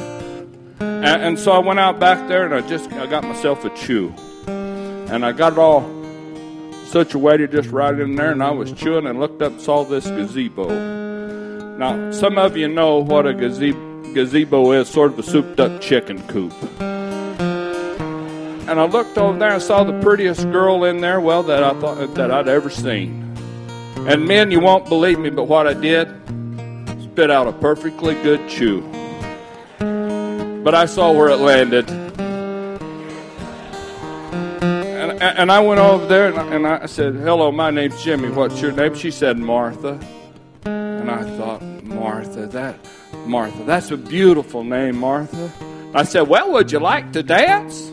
And, and so I went out back there and I just I got myself a chew. And I got it all situated just right in there and I was chewing and looked up and saw this gazebo. Now, some of you know what a gaze- gazebo is, sort of a souped up chicken coop. And I looked over there and saw the prettiest girl in there, well, that I thought that I'd ever seen. And men, you won't believe me, but what I did, spit out a perfectly good chew. But I saw where it landed. And, I went over there and I, and I said, Hello, my name's Jimmy. What's your name? She said, Martha. And I thought, Martha, that, Martha, that's a beautiful name, Martha. I said, Well, would you like to dance?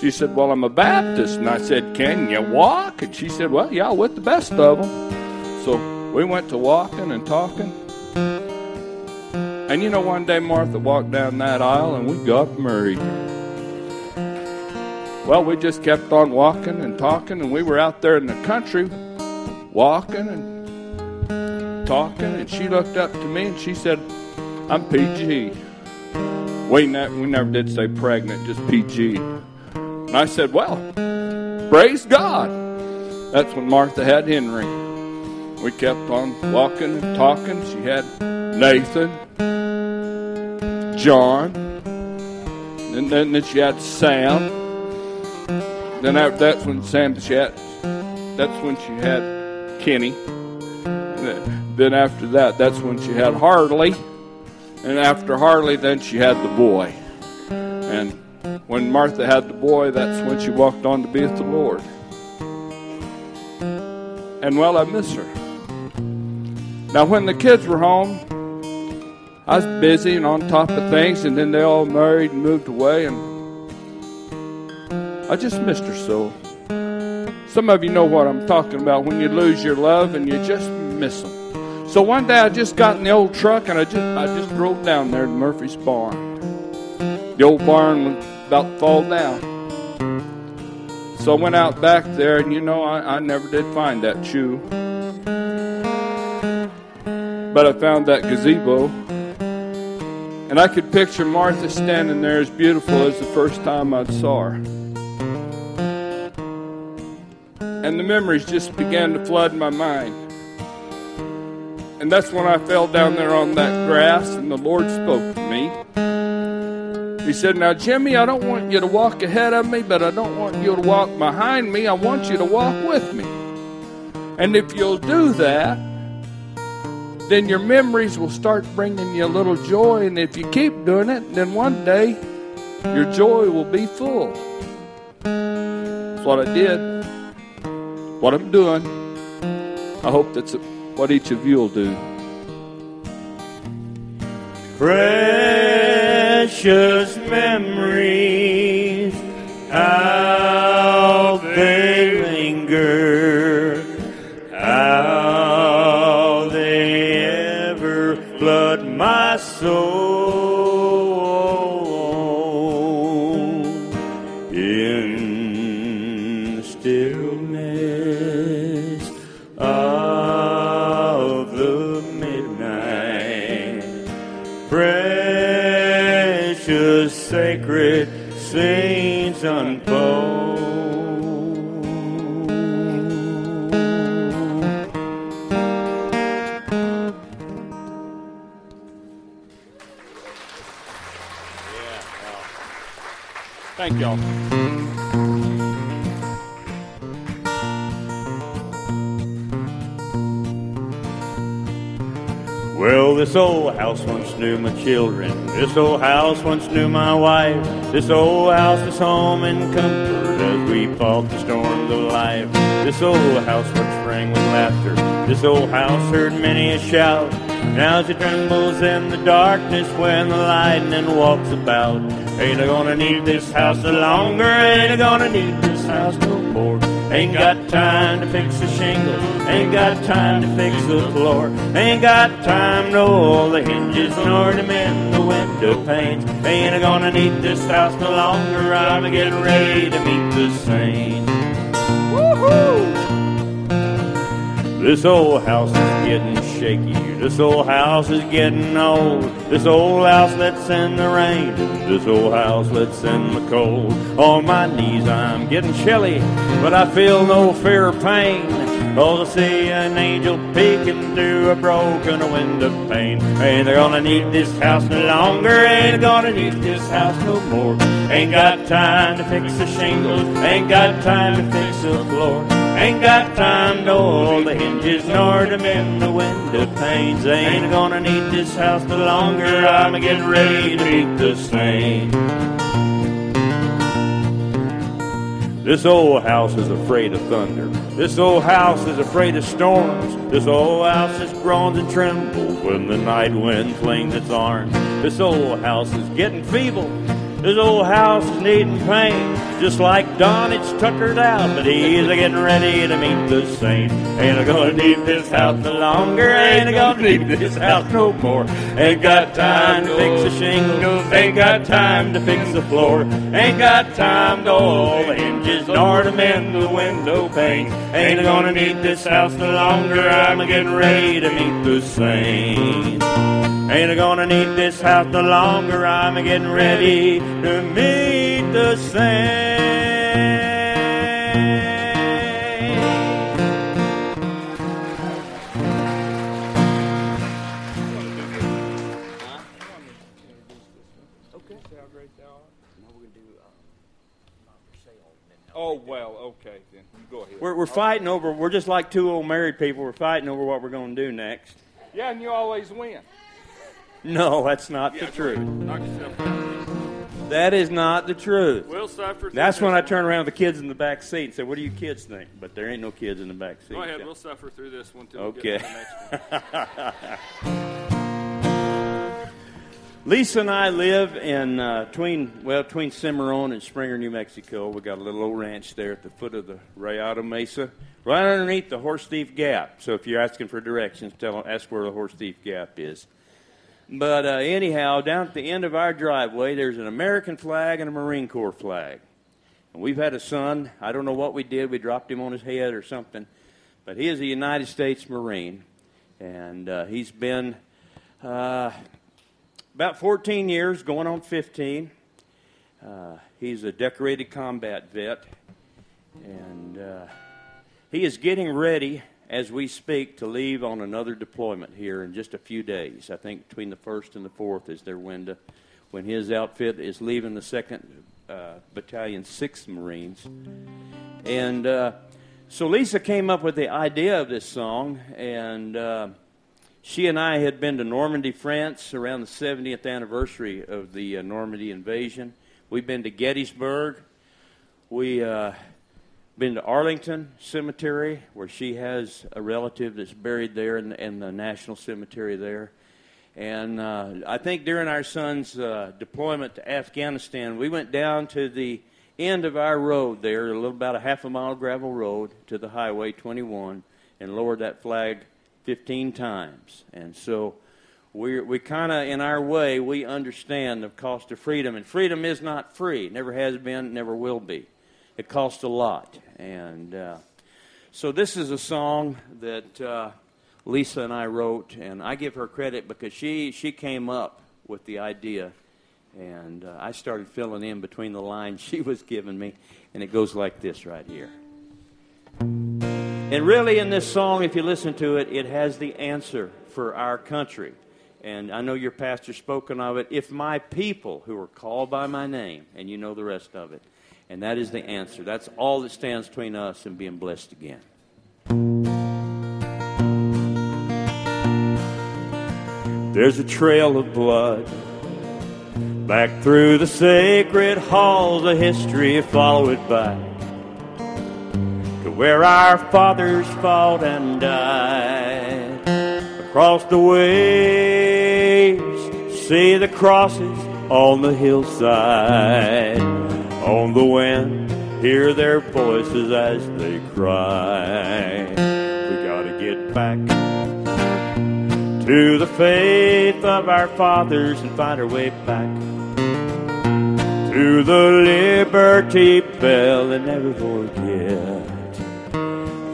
She said, Well, I'm a Baptist. And I said, Can you walk? And she said, Well, yeah, with the best of them. So we went to walking and talking. And you know, one day Martha walked down that aisle and we got married. Well, we just kept on walking and talking, and we were out there in the country walking and talking. And she looked up to me and she said, I'm PG. We, ne- we never did say pregnant, just PG. And I said, Well, praise God. That's when Martha had Henry. We kept on walking and talking. She had Nathan, John, and then, then she had Sam. Then after that's when Sam had, that's when she had Kenny. Then after that, that's when she had Harley. And after Harley, then she had the boy. And when Martha had the boy, that's when she walked on to be with the Lord. And well, I miss her. Now, when the kids were home, I was busy and on top of things, and then they all married and moved away, and I just missed her so. Some of you know what I'm talking about when you lose your love and you just miss them. So one day I just got in the old truck and I just I just drove down there to Murphy's barn. The old barn was about to fall down. So I went out back there and you know I, I never did find that shoe. But I found that gazebo and I could picture Martha standing there as beautiful as the first time I saw her. And the memories just began to flood my mind. And that's when I fell down there on that grass and the Lord spoke to me. He said, Now, Jimmy, I don't want you to walk ahead of me, but I don't want you to walk behind me. I want you to walk with me. And if you'll do that, then your memories will start bringing you a little joy. And if you keep doing it, then one day your joy will be full. That's what I did, what I'm doing. I hope that's what each of you will do. Precious memories, how they linger, how they ever flood my soul knew my children. This old house once knew my wife. This old house is home and comfort as we fought the storms of life. This old house once rang with laughter. This old house heard many a shout. Now she trembles in the darkness when the lightning walks about. Ain't I gonna need this house no longer? Ain't I gonna need this house no more? Ain't got time to fix the shingles. Ain't got time to fix the floor. Ain't got time to oil the hinges nor to mend the window panes. Ain't gonna need this house no longer? I'm getting ready to meet the saints. This old house is getting shaky. This old house is getting old. This old house lets in the rain. This old house lets in the cold. On my knees I'm getting chilly, but I feel no fear or pain. Cause I see an angel peeking through a broken window pane. Ain't gonna need this house no longer? Ain't gonna need this house no more? Ain't got time to fix the shingles. Ain't got time to fix the floor. Ain't got time to oil the hinges nor to mend the window panes. Ain't gonna need this house no longer. I'm getting ready to meet the saints. This old house is afraid of thunder. This old house is afraid of storms. This old house is groans and trembles when the night wind flings its arms. This old house is getting feeble. This old house is needing paint. Just like Don, it's tuckered out, but he's a getting ready to meet the saint. Ain't I gonna need this house no longer? Ain't I gonna need this house no more? Ain't got time to fix the shingles. Ain't got time to fix the floor. Ain't got time to oil the hinges nor to mend the window panes. Ain't I gonna need this house no longer? I'm a getting ready to meet the saint. Ain't I gonna need this house no longer? I'm a getting ready to meet the saint. Oh well, okay then. You go ahead. We're, we're fighting over. We're just like two old married people. We're fighting over what we're going to do next. Yeah, and you always win. No, that's not the truth. Knock yourself out. That is not the truth. We'll suffer. through That's when I turn around with the kids in the back seat and say, "What do you kids think?" But there ain't no kids in the back seat. Go ahead. We'll suffer through this one till Okay. we get to the next one. Lisa and I live in uh, between well between Cimarron and Springer, New Mexico. We got a little old ranch there at the foot of the Rayado Mesa, right underneath the Horse Thief Gap. So if you're asking for directions, tell ask where the Horse Thief Gap is. But uh, anyhow, down at the end of our driveway, there's an American flag and a Marine Corps flag. And we've had a son. I don't know what we did. We dropped him on his head or something. But he is a United States Marine. And uh, he's been uh, about 14 years, going on 15. Uh, he's a decorated combat vet. And uh, he is getting ready as we speak to leave on another deployment here in just a few days. I think between the 1st and the 4th is their window when his outfit is leaving the 2nd uh, Battalion, 6th Marines. And uh, so Lisa came up with the idea of this song, and uh, she and I had been to Normandy, France around the 70th anniversary of the uh, Normandy invasion. We've been to Gettysburg. We uh, been to Arlington Cemetery, where she has a relative that's buried there in, in the National Cemetery there. And uh, I think during our son's uh, deployment to Afghanistan, we went down to the end of our road there, a little about a half a mile gravel road to the Highway 21, and lowered that flag 15 times. And so we we kind of, in our way, we understand the cost of freedom, and freedom is not free. Never has been, never will be. It costs a lot, and uh, so this is a song that uh, Lisa and I wrote, and I give her credit because she she came up with the idea, and uh, I started filling in between the lines she was giving me, and it goes like this right here. And really, in this song, if you listen to it, it has the answer for our country. And I know your pastor spoken of it. If my people who are called by my name, and you know the rest of it, and that is the answer. That's all that stands between us and being blessed again. There's a trail of blood back through the sacred halls of history. Follow it back to where our fathers fought and died. Across the waves, see the crosses on the hillside. On the wind, hear their voices as they cry. We gotta get back to the faith of our fathers and find our way back to the Liberty Bell and never forget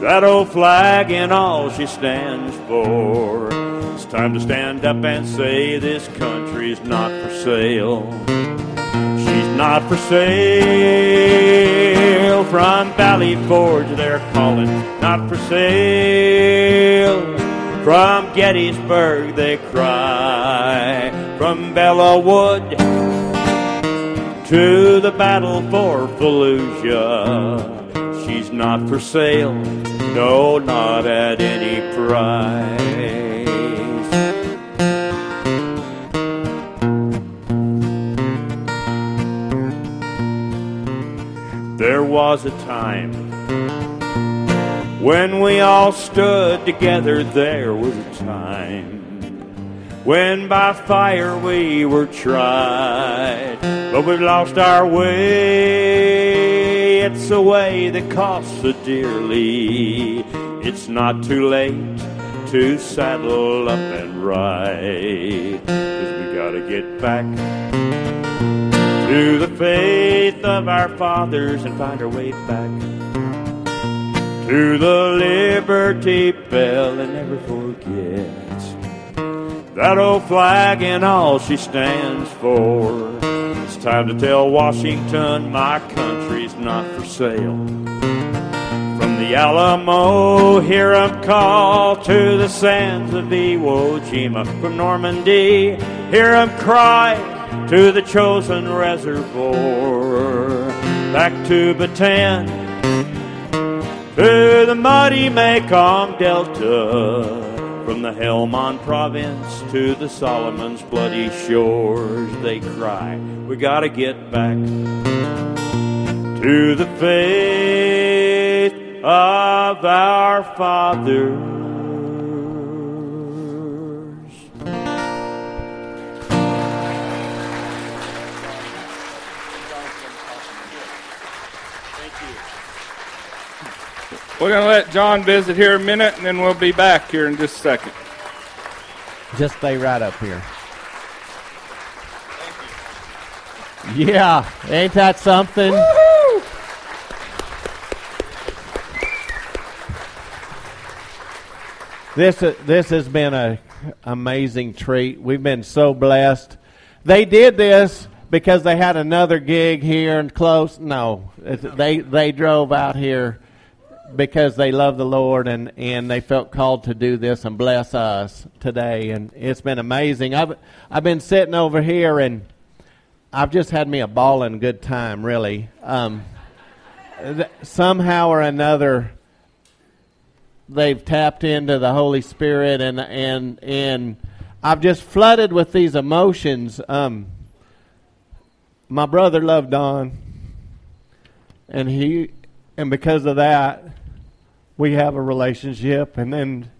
that old flag and all she stands for. It's time to stand up and say this country's not for sale. Not for sale. From Valley Forge, they're calling, not for sale. From Gettysburg, they cry. From Belleau Wood to the battle for Fallujah. She's not for sale, no, not at any price. There was a time when we all stood together. There was a time when by fire we were tried, but we've lost our way. It's a way that costs so dearly. It's not too late to saddle up and ride, 'cause we gotta get back to the faith of our fathers and find our way back to the Liberty Bell and never forget that old flag and all she stands for. It's time to tell Washington my country's not for sale. From the Alamo, hear 'em call to the sands of Iwo Jima. From Normandy, hear 'em cry to the Chosin reservoir. back to Bataan, to the muddy Mekong Delta. From the Helmand province to the Solomon's bloody shores, they cry, We gotta get back to the faith of our fathers. We're going to let John visit here a minute, and then we'll be back here in just a second. Just stay right up here. Yeah, ain't that something? This uh, this has been an amazing treat. We've been so blessed. They did this because they had another gig here and close. No, they they drove out here because they love the Lord and, and they felt called to do this and bless us today. And it's been amazing. I've, I've been sitting over here and I've just had me a ball and good time, really. Um, th- somehow or another, they've tapped into the Holy Spirit and, and, and I've just flooded with these emotions. Um, my brother loved Don, and he, and because of that, we have a relationship, and then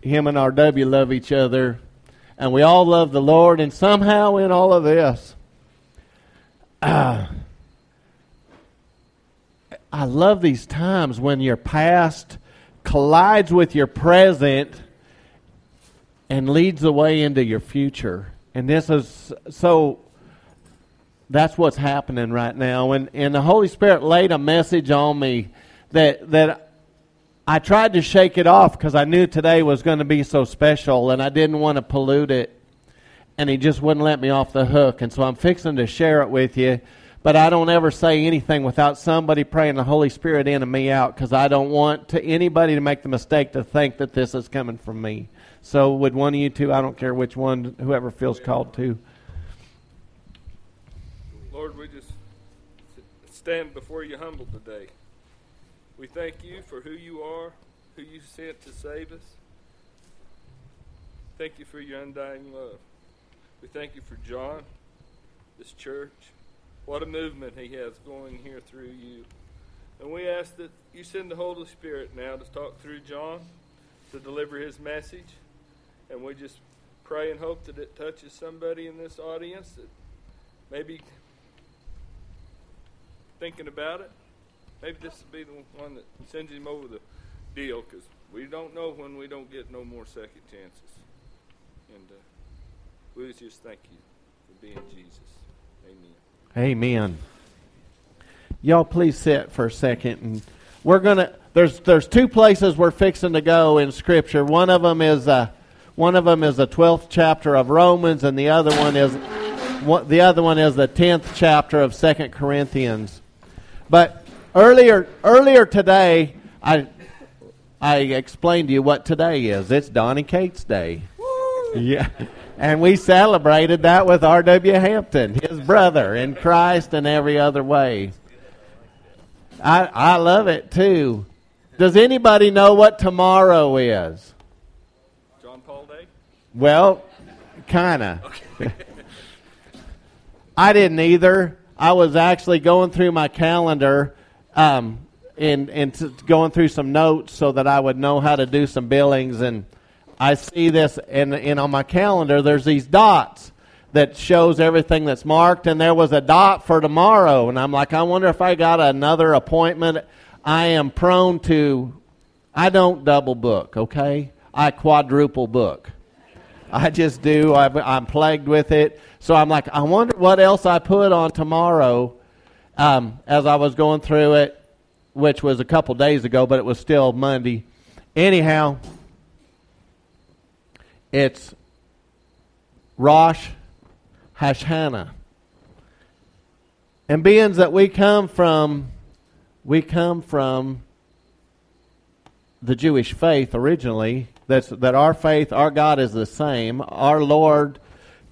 him and RW love each other, and we all love the Lord, and somehow in all of this, uh, I love these times when your past collides with your present and leads the way into your future. And this is so that's what's happening right now. And and the Holy Spirit laid a message on me that that I tried to shake it off because I knew today was going to be so special and I didn't want to pollute it. And he just wouldn't let me off the hook. And so I'm fixing to share it with you. But I don't ever say anything without somebody praying the Holy Spirit in and me out because I don't want to anybody to make the mistake to think that this is coming from me. So would one of you two, I don't care which one, whoever feels called to. Lord, we just stand before you humble today. We thank you for who you are, who you sent to save us. Thank you for your undying love. We thank you for John, this church. What a movement he has going here through you. And we ask that you send the Holy Spirit now to talk through John, to deliver his message. And we just pray and hope that it touches somebody in this audience that maybe thinking about it maybe this will be the one that sends him over the deal because we don't know when we don't get no more second chances. And uh, we just thank you for being Jesus. Amen. Amen. Y'all, please sit for a second, and we're gonna. There's there's two places we're fixing to go in Scripture. One of them is uh, one of them is the twelfth chapter of Romans, and the other one is the other one is the tenth chapter of Second Corinthians. But Earlier, earlier today, I I explained to you what today is. It's Donnie Cates Day. Yeah. And we celebrated that with R.W. Hampton, his brother in Christ and every other way. I, I love it too. Does anybody know what tomorrow is? John Paul Day? Well, kind of. Okay. I didn't either. I was actually going through my calendar um, and and going through some notes so that I would know how to do some billings. And I see this, and, and on my calendar, there's these dots that shows everything that's marked. And there was a dot for tomorrow, and I'm like, I wonder if I got another appointment. I am prone to, I don't double book, okay? I quadruple book. I just do. i am plagued with it. So I'm like, I wonder what else I put on tomorrow um, as I was going through it, which was a couple days ago, but it was still Monday. Anyhow, it's Rosh Hashanah. And being that we come from we come from the Jewish faith originally, that's that our faith, our God is the same. Our Lord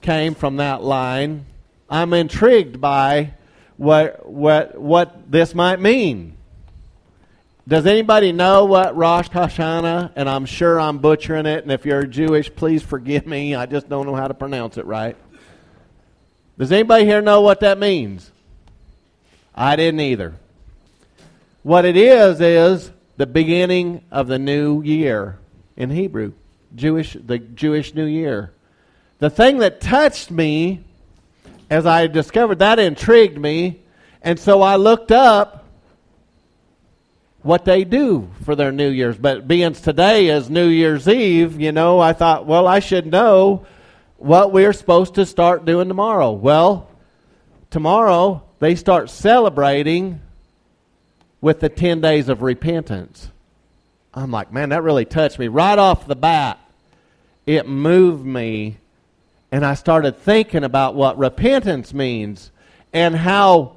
came from that line. I'm intrigued by what, what, what this might mean. Does anybody know what Rosh Hashanah? And I'm sure I'm butchering it, and if you're Jewish, please forgive me. I just don't know how to pronounce it right. Does anybody here know what that means? I didn't either. What it is is the beginning of the new year in Hebrew, Jewish the Jewish New Year. The thing that touched me as I discovered that intrigued me, and so I looked up what they do for their New Year's. But being today is New Year's Eve, you know, I thought, well, I should know what we're supposed to start doing tomorrow. Well, tomorrow they start celebrating with the 10 days of repentance. I'm like, man, that really touched me. Right off the bat, it moved me and I started thinking about what repentance means and how,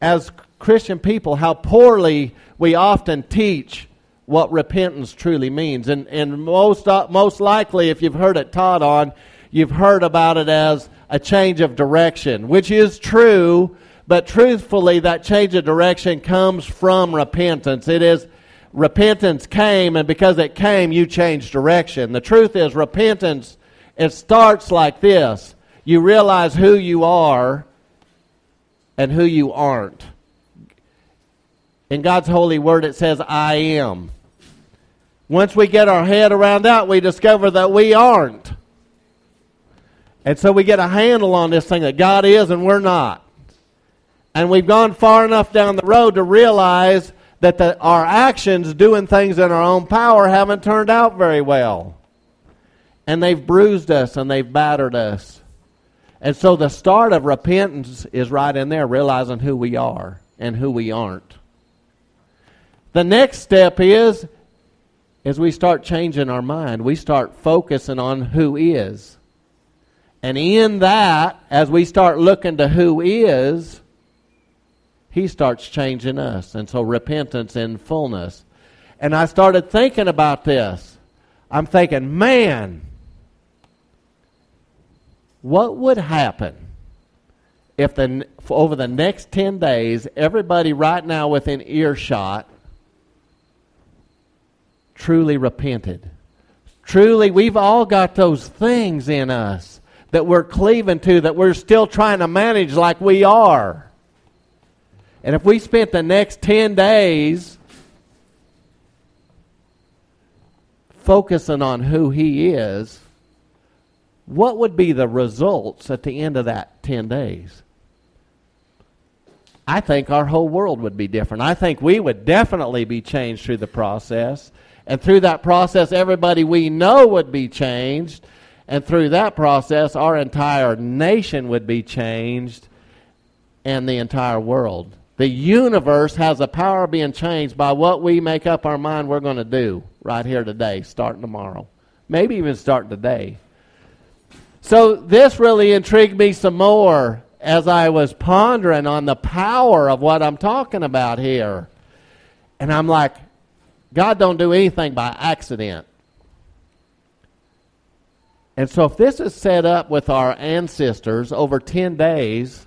as Christian people, how poorly we often teach what repentance truly means. And, and most, uh, most likely, if you've heard it taught on, you've heard about it as a change of direction, which is true, but truthfully, that change of direction comes from repentance. It is repentance came, and because it came, you changed direction. The truth is, repentance it starts like this you realize who you are and who you aren't. In God's holy word, it says, I am. Once we get our head around that, we discover that we aren't. And so we get a handle on this thing that God is and we're not. And we've gone far enough down the road to realize that the, our actions doing things in our own power haven't turned out very well and they've bruised us and they've battered us. And so the start of repentance is right in there, realizing who we are and who we aren't. The next step is as we start changing our mind, we start focusing on who is. And in that, as we start looking to who is, he starts changing us. And so repentance in fullness. And I started thinking about this. I'm thinking, man, what would happen if the, over the next 10 days, everybody right now within earshot truly repented? Truly, we've all got those things in us that we're cleaving to, that we're still trying to manage like we are. And if we spent the next 10 days focusing on who He is, what would be the results at the end of that 10 days? I think our whole world would be different. I think we would definitely be changed through the process. And through that process, everybody we know would be changed. And through that process, our entire nation would be changed and the entire world. The universe has the power of being changed by what we make up our mind we're going to do right here today, starting tomorrow. Maybe even starting today. So this really intrigued me some more as I was pondering on the power of what I'm talking about here. And I'm like, God don't do anything by accident. And so if this is set up with our ancestors over 10 days,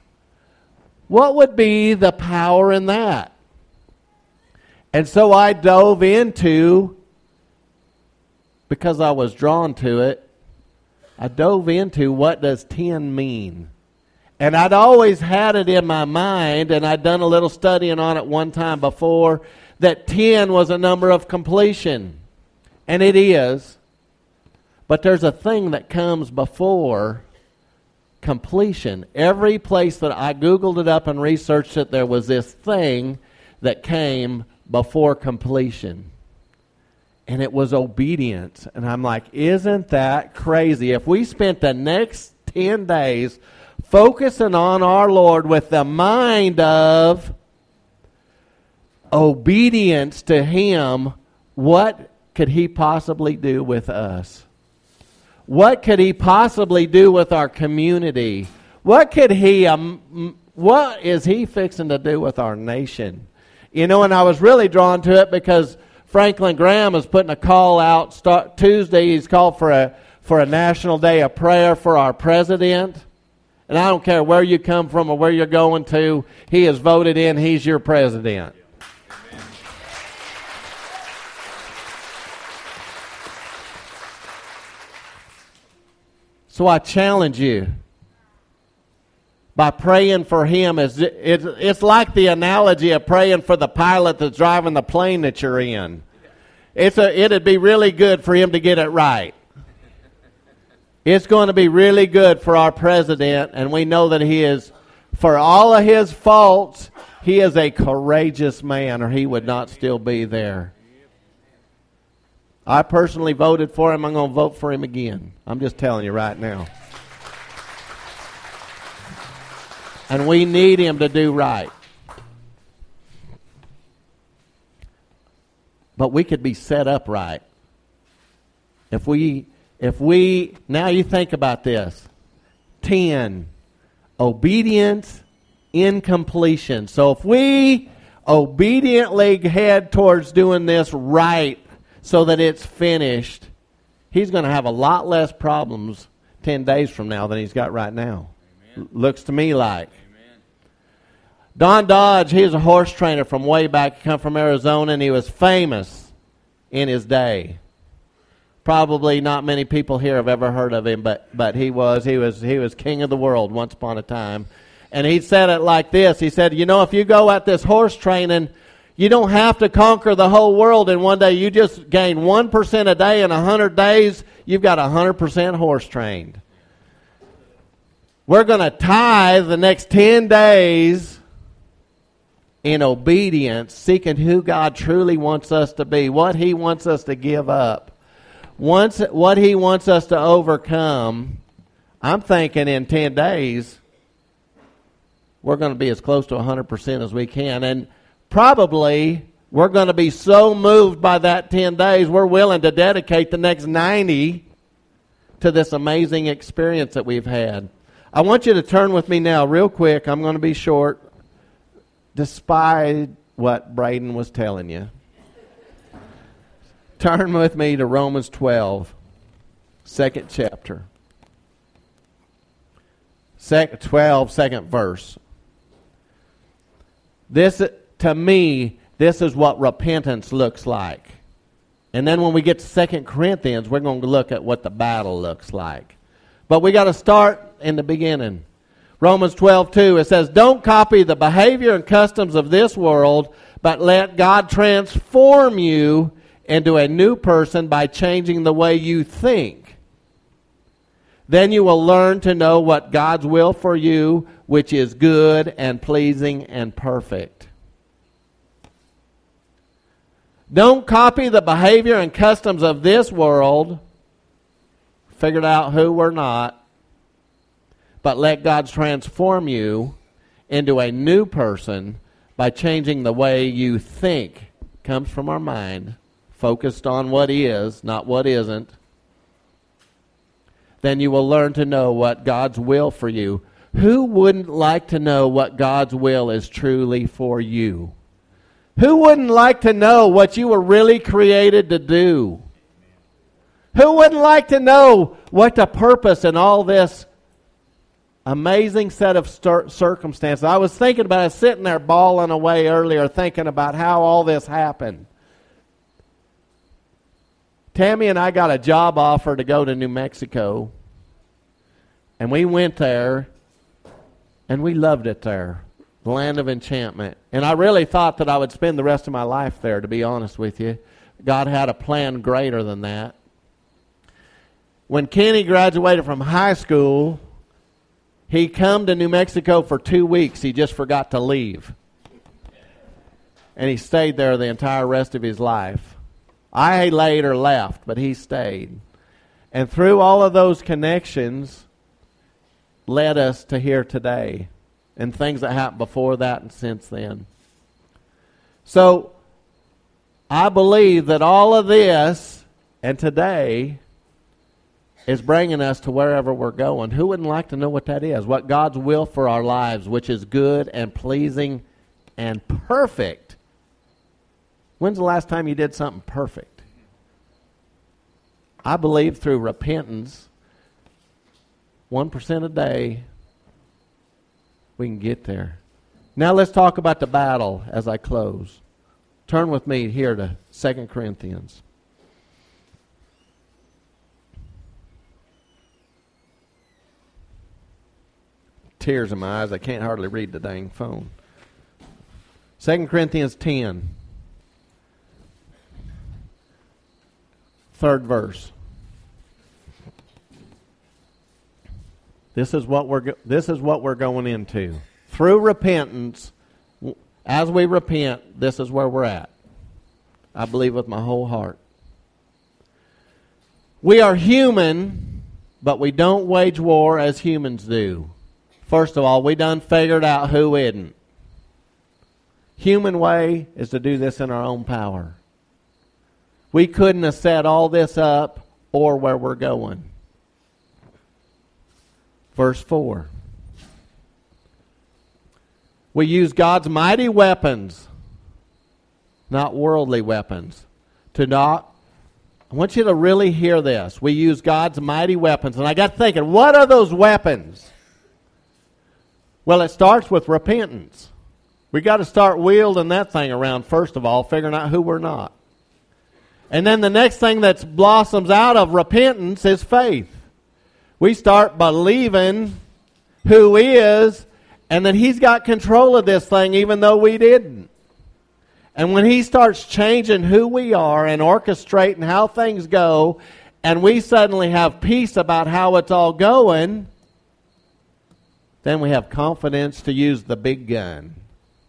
what would be the power in that? And so I dove into, because I was drawn to it, I dove into what does 10 mean. And I'd always had it in my mind, and I'd done a little studying on it one time before, that 10 was a number of completion. And it is. But there's a thing that comes before completion. Every place that I Googled it up and researched it, there was this thing that came before completion and it was obedience. And I'm like, isn't that crazy? If we spent the next 10 days focusing on our Lord with the mind of obedience to Him, what could He possibly do with us? What could He possibly do with our community? What could He, um, what is He fixing to do with our nation? You know, and I was really drawn to it because Franklin Graham is putting a call out. Start, Tuesday, he's called for a, for a national day of prayer for our president. And I don't care where you come from or where you're going to, he is voted in, he's your president. So I challenge you by praying for him. It's, it's, it's like the analogy of praying for the pilot that's driving the plane that you're in. It's a, it'd be really good for him to get it right. It's going to be really good for our president, and we know that he is, for all of his faults, he is a courageous man, or he would not still be there. I personally voted for him. I'm going to vote for him again. I'm just telling you right now. And we need him to do right. But we could be set up right. If we, if we, now you think about this 10, obedience in completion. So if we obediently head towards doing this right so that it's finished, he's going to have a lot less problems 10 days from now than he's got right now. Looks to me like. Don Dodge, he was a horse trainer from way back, come from Arizona, and he was famous in his day. Probably not many people here have ever heard of him, but, but he was. He was he was king of the world once upon a time. And he said it like this. He said, You know, if you go at this horse training, you don't have to conquer the whole world in one day. You just gain 1% a day in 100 days, you've got 100% horse trained. We're going to tithe the next 10 days in obedience, seeking who God truly wants us to be, what He wants us to give up, once, what He wants us to overcome. I'm thinking in 10 days, we're going to be as close to 100% as we can. And probably we're going to be so moved by that 10 days, we're willing to dedicate the next 90 to this amazing experience that we've had. I want you to turn with me now, real quick. I'm going to be short despite what Braden was telling you. Turn with me to Romans 12, second chapter. Sec- 12, second verse. This, to me, this is what repentance looks like. And then when we get to Second Corinthians, we're going to look at what the battle looks like. But we got to start in the beginning. Romans 12, 2, it says, Don't copy the behavior and customs of this world, but let God transform you into a new person by changing the way you think. Then you will learn to know what God's will for you, which is good and pleasing and perfect. Don't copy the behavior and customs of this world. Figured out who we're not but let God transform you into a new person by changing the way you think. Comes from our mind, focused on what is, not what isn't. Then you will learn to know what God's will for you. Who wouldn't like to know what God's will is truly for you? Who wouldn't like to know what you were really created to do? Who wouldn't like to know what the purpose in all this amazing set of circumstances. I was thinking about it, sitting there bawling away earlier, thinking about how all this happened. Tammy and I got a job offer to go to New Mexico, and we went there, and we loved it there, the land of enchantment. And I really thought that I would spend the rest of my life there, to be honest with you. God had a plan greater than that. When Kenny graduated from high school, he come to New Mexico for two weeks. He just forgot to leave. And he stayed there the entire rest of his life. I later left, but he stayed. And through all of those connections led us to here today and things that happened before that and since then. So I believe that all of this and today is bringing us to wherever we're going. Who wouldn't like to know what that is? What God's will for our lives, which is good and pleasing and perfect. When's the last time you did something perfect? I believe through repentance, 1% a day, we can get there. Now let's talk about the battle as I close. Turn with me here to 2 Corinthians. Tears in my eyes. I can't hardly read the dang phone. 2 Corinthians 10. Third verse. This is what we're this is what we're going into. Through repentance, as we repent, this is where we're at. I believe with my whole heart. We are human, but we don't wage war as humans do. First of all, we done figured out who isn't. Human way is to do this in our own power. We couldn't have set all this up or where we're going. Verse 4. We use God's mighty weapons, not worldly weapons, to not. I want you to really hear this. We use God's mighty weapons. And I got thinking, what are those weapons? Well, it starts with repentance. We got to start wielding that thing around, first of all, figuring out who we're not. And then the next thing that blossoms out of repentance is faith we start believing who is and that he's got control of this thing even though we didn't. And when he starts changing who we are and orchestrating how things go, and we suddenly have peace about how it's all going, then we have confidence to use the big gun,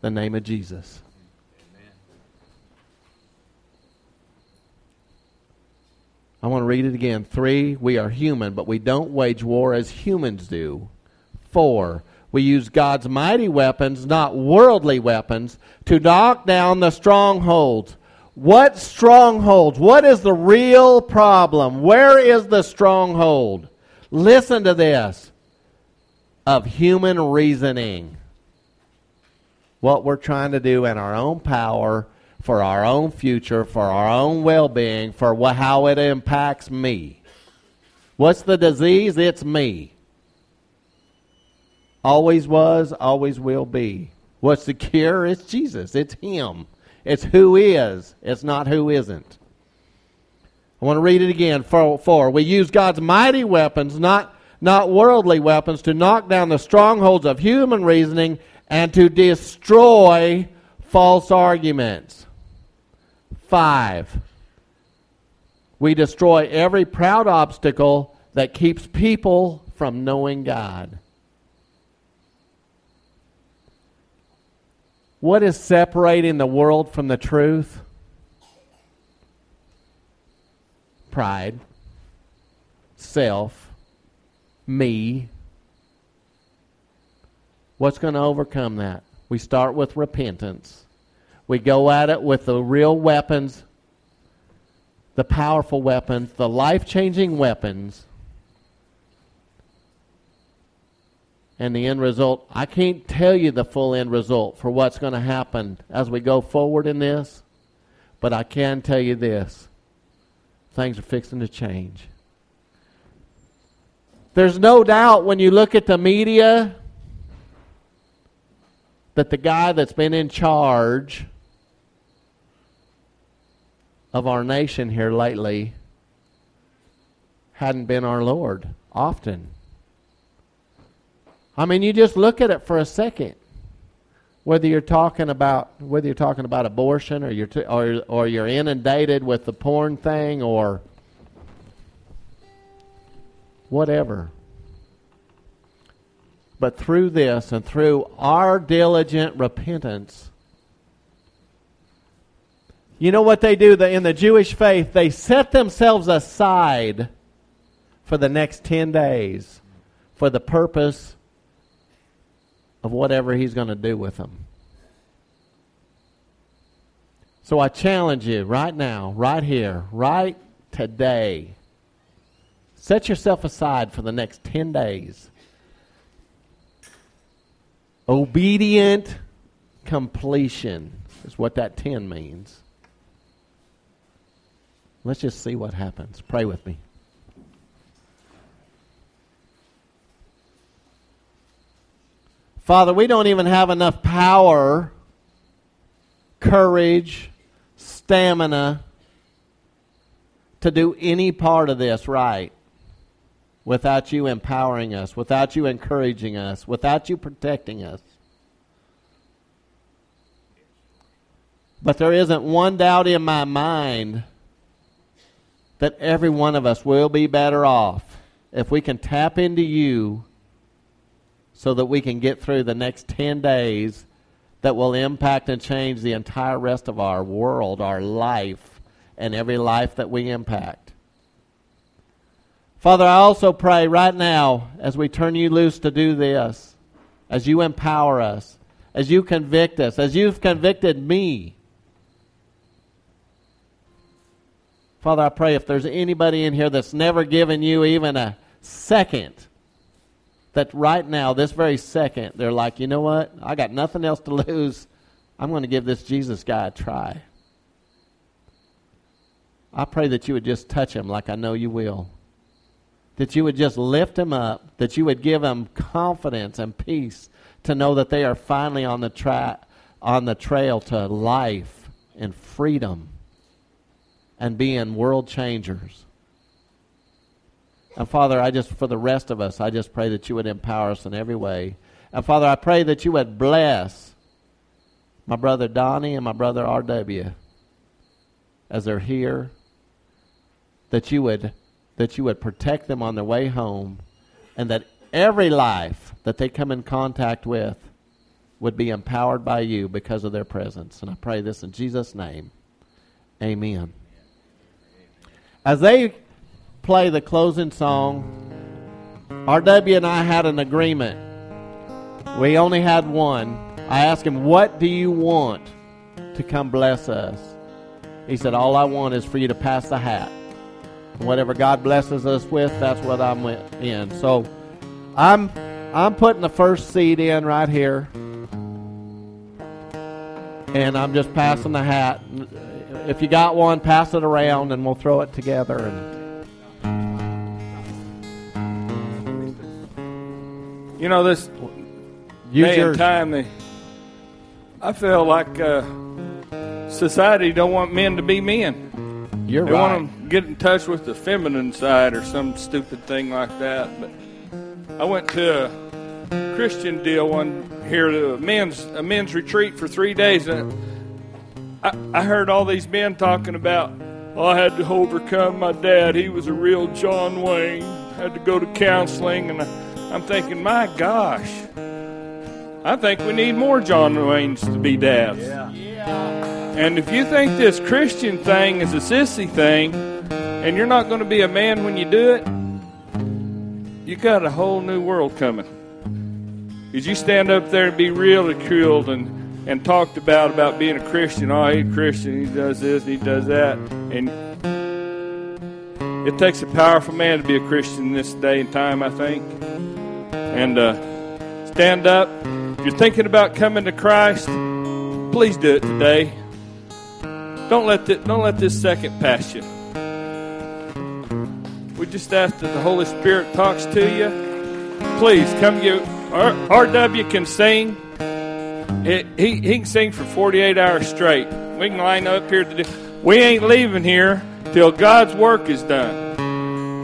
the name of Jesus. I want to read it again. Three, we are human, but we don't wage war as humans do. Four, we use God's mighty weapons, not worldly weapons, to knock down the strongholds. What strongholds? What is the real problem? Where is the stronghold? Listen to this of human reasoning. What we're trying to do in our own power for our own future, for our own well being, for what, how it impacts me. What's the disease? It's me. Always was, always will be. What's the cure? It's Jesus. It's Him. It's who is. It's not who isn't. I want to read it again. For, for we use God's mighty weapons, not, not worldly weapons, to knock down the strongholds of human reasoning and to destroy false arguments. Five, we destroy every proud obstacle that keeps people from knowing God. What is separating the world from the truth? Pride, self, me. What's going to overcome that? We start with repentance. We go at it with the real weapons, the powerful weapons, the life changing weapons. And the end result, I can't tell you the full end result for what's going to happen as we go forward in this, but I can tell you this things are fixing to change. There's no doubt when you look at the media that the guy that's been in charge of our nation here lately hadn't been our Lord often. I mean, you just look at it for a second. Whether you're talking about whether you're talking about abortion or you're t- or or you're inundated with the porn thing or whatever. But through this and through our diligent repentance, you know what they do in the Jewish faith? They set themselves aside for the next 10 days for the purpose of whatever he's going to do with them. So I challenge you right now, right here, right today. Set yourself aside for the next 10 days. Obedient completion is what that 10 means. Let's just see what happens. Pray with me. Father, we don't even have enough power, courage, stamina to do any part of this right without you empowering us, without you encouraging us, without you protecting us. But there isn't one doubt in my mind that every one of us will be better off if we can tap into you so that we can get through the next 10 days that will impact and change the entire rest of our world, our life, and every life that we impact. Father, I also pray right now as we turn you loose to do this, as you empower us, as you convict us, as you've convicted me Father, I pray if there's anybody in here that's never given you even a second, that right now, this very second, they're like, you know what? I got nothing else to lose. I'm going to give this Jesus guy a try. I pray that you would just touch him like I know you will. That you would just lift them up, that you would give them confidence and peace to know that they are finally on the track on the trail to life and freedom and being world changers. And Father, I just, for the rest of us, I just pray that you would empower us in every way. And Father, I pray that you would bless my brother Donnie and my brother R.W. as they're here. That you would, that you would protect them on their way home, and that every life that they come in contact with would be empowered by you because of their presence. And I pray this in Jesus' name. Amen. As they play the closing song, RW and I had an agreement. We only had one. I asked him, What do you want to come bless us? He said, All I want is for you to pass the hat. Whatever God blesses us with, that's what I'm in. So I'm I'm putting the first seed in right here. And I'm just passing the hat if you got one, pass it around and we'll throw it together. And you know this Use day yours. and time, they, I feel like uh, society don't want men to be men. You're they right. want to get in touch with the feminine side or some stupid thing like that. But I went to a Christian deal one here, to a men's a men's retreat for three days. And I, I heard all these men talking about, oh, I had to overcome my dad. He was a real John Wayne. I had to go to counseling. And I, I'm thinking, my gosh, I think we need more John Waynes to be dads. Yeah. And if you think this Christian thing is a sissy thing, and you're not going to be a man when you do it, you got a whole new world coming. Because you stand up there and be ridiculed and and talked about about being a Christian. Oh, he's a Christian. He does this. He does that. And it takes a powerful man to be a Christian in this day and time, I think. And uh, stand up. If you're thinking about coming to Christ, please do it today. Don't let this, don't let this second pass you. We just ask that the Holy Spirit talks to you. Please come. You RW can sing. It, he, he can sing for 48 hours straight. We can line up here to do. We ain't leaving here till God's work is done.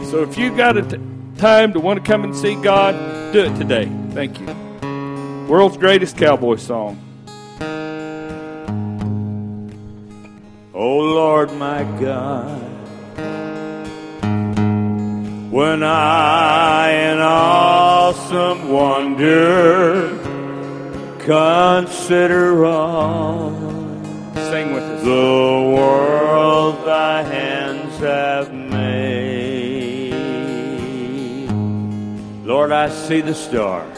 So if you got a t- time to want to come and see God, do it today. Thank you. World's greatest cowboy song. Oh Lord my God, when I in awesome wonder Consider all Sing with us. the world thy hands have made. Lord, I see the stars.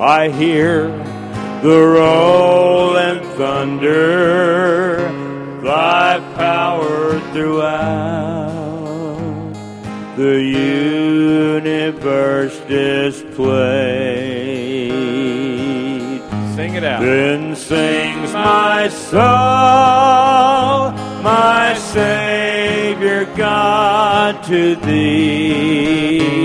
I hear the rolling thunder, thy power throughout the universe displayed. Sing it out. Then sings my soul, my Savior God to thee.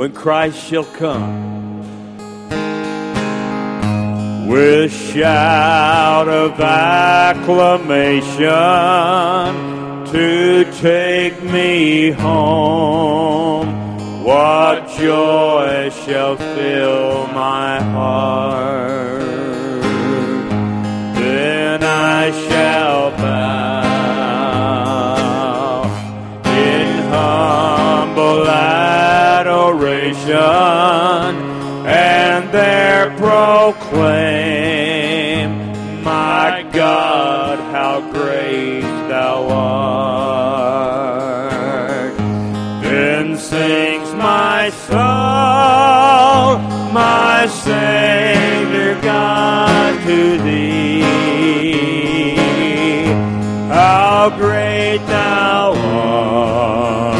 When Christ shall come with shout of acclamation to take me home. What joy shall fill my heart? Then I shall adoration and there proclaim, My God, how great thou art. Then sings my soul, my Savior God to thee. How great thou art,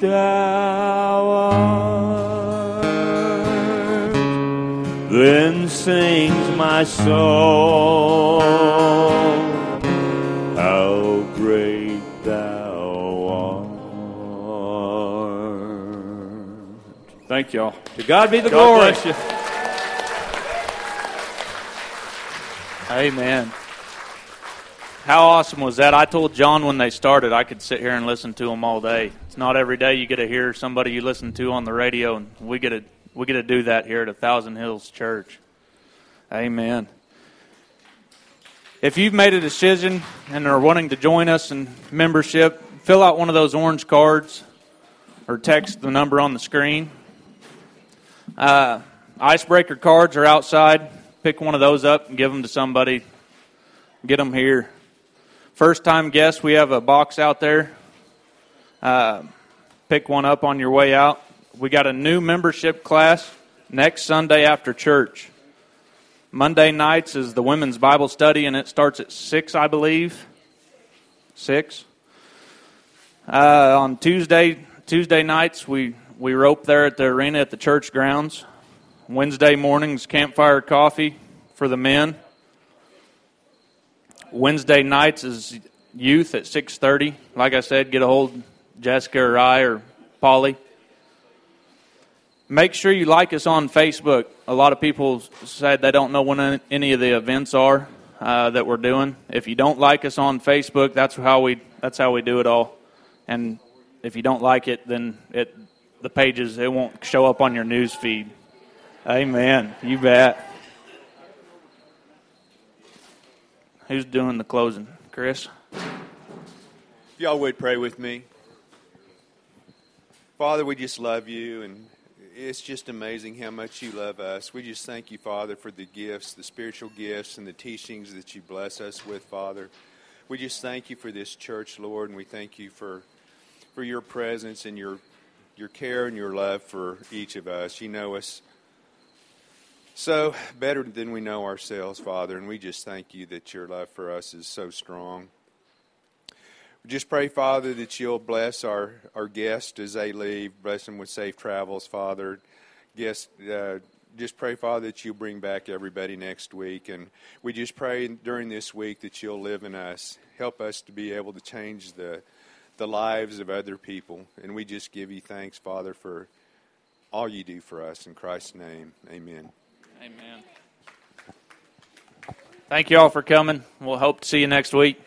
thou art. Then sings my soul, how great thou art. Thank y'all. To God be the God glory. Amen. How awesome was that? I told John when they started I could sit here and listen to them all day. It's not every day you get to hear somebody you listen to on the radio, and we get to we get to do that here at a Thousand Hills Church. Amen. If you've made a decision and are wanting to join us in membership, fill out one of those orange cards or text the number on the screen. Uh, icebreaker cards are outside. Pick one of those up and give them to somebody. Get them here. First time guests, we have a box out there. Uh, pick one up on your way out. We got a new membership class next Sunday after church. Monday nights is the women's Bible study, and it starts at 6, I believe. 6. Uh, on Tuesday, Tuesday nights, we, we rope there at the arena at the church grounds. Wednesday mornings, campfire coffee for the men. Wednesday nights is youth at 6.30. Like I said, get a hold of Jessica or I or Polly. Make sure you like us on Facebook. A lot of people said they don't know when any of the events are uh, that we're doing. If you don't like us on Facebook, that's how we that's how we do it all. And if you don't like it, then it the pages it won't show up on your news feed. Amen. You bet. Who's doing the closing? Chris? If y'all would pray with me. Father, we just love you, and it's just amazing how much you love us. We just thank you, Father, for the gifts, the spiritual gifts, and the teachings that you bless us with, Father. We just thank you for this church, Lord, and we thank you for for your presence and your your care and your love for each of us. You know us so better than we know ourselves, Father, and we just thank you that your love for us is so strong. We just pray, Father, that you'll bless our, our guests as they leave. Bless them with safe travels, Father. Guests, uh, just pray, Father, that you'll bring back everybody next week. And we just pray during this week that you'll live in us. Help us to be able to change the, the lives of other people. And we just give you thanks, Father, for all you do for us. In Christ's name, amen. Amen. Thank you all for coming. We'll hope to see you next week.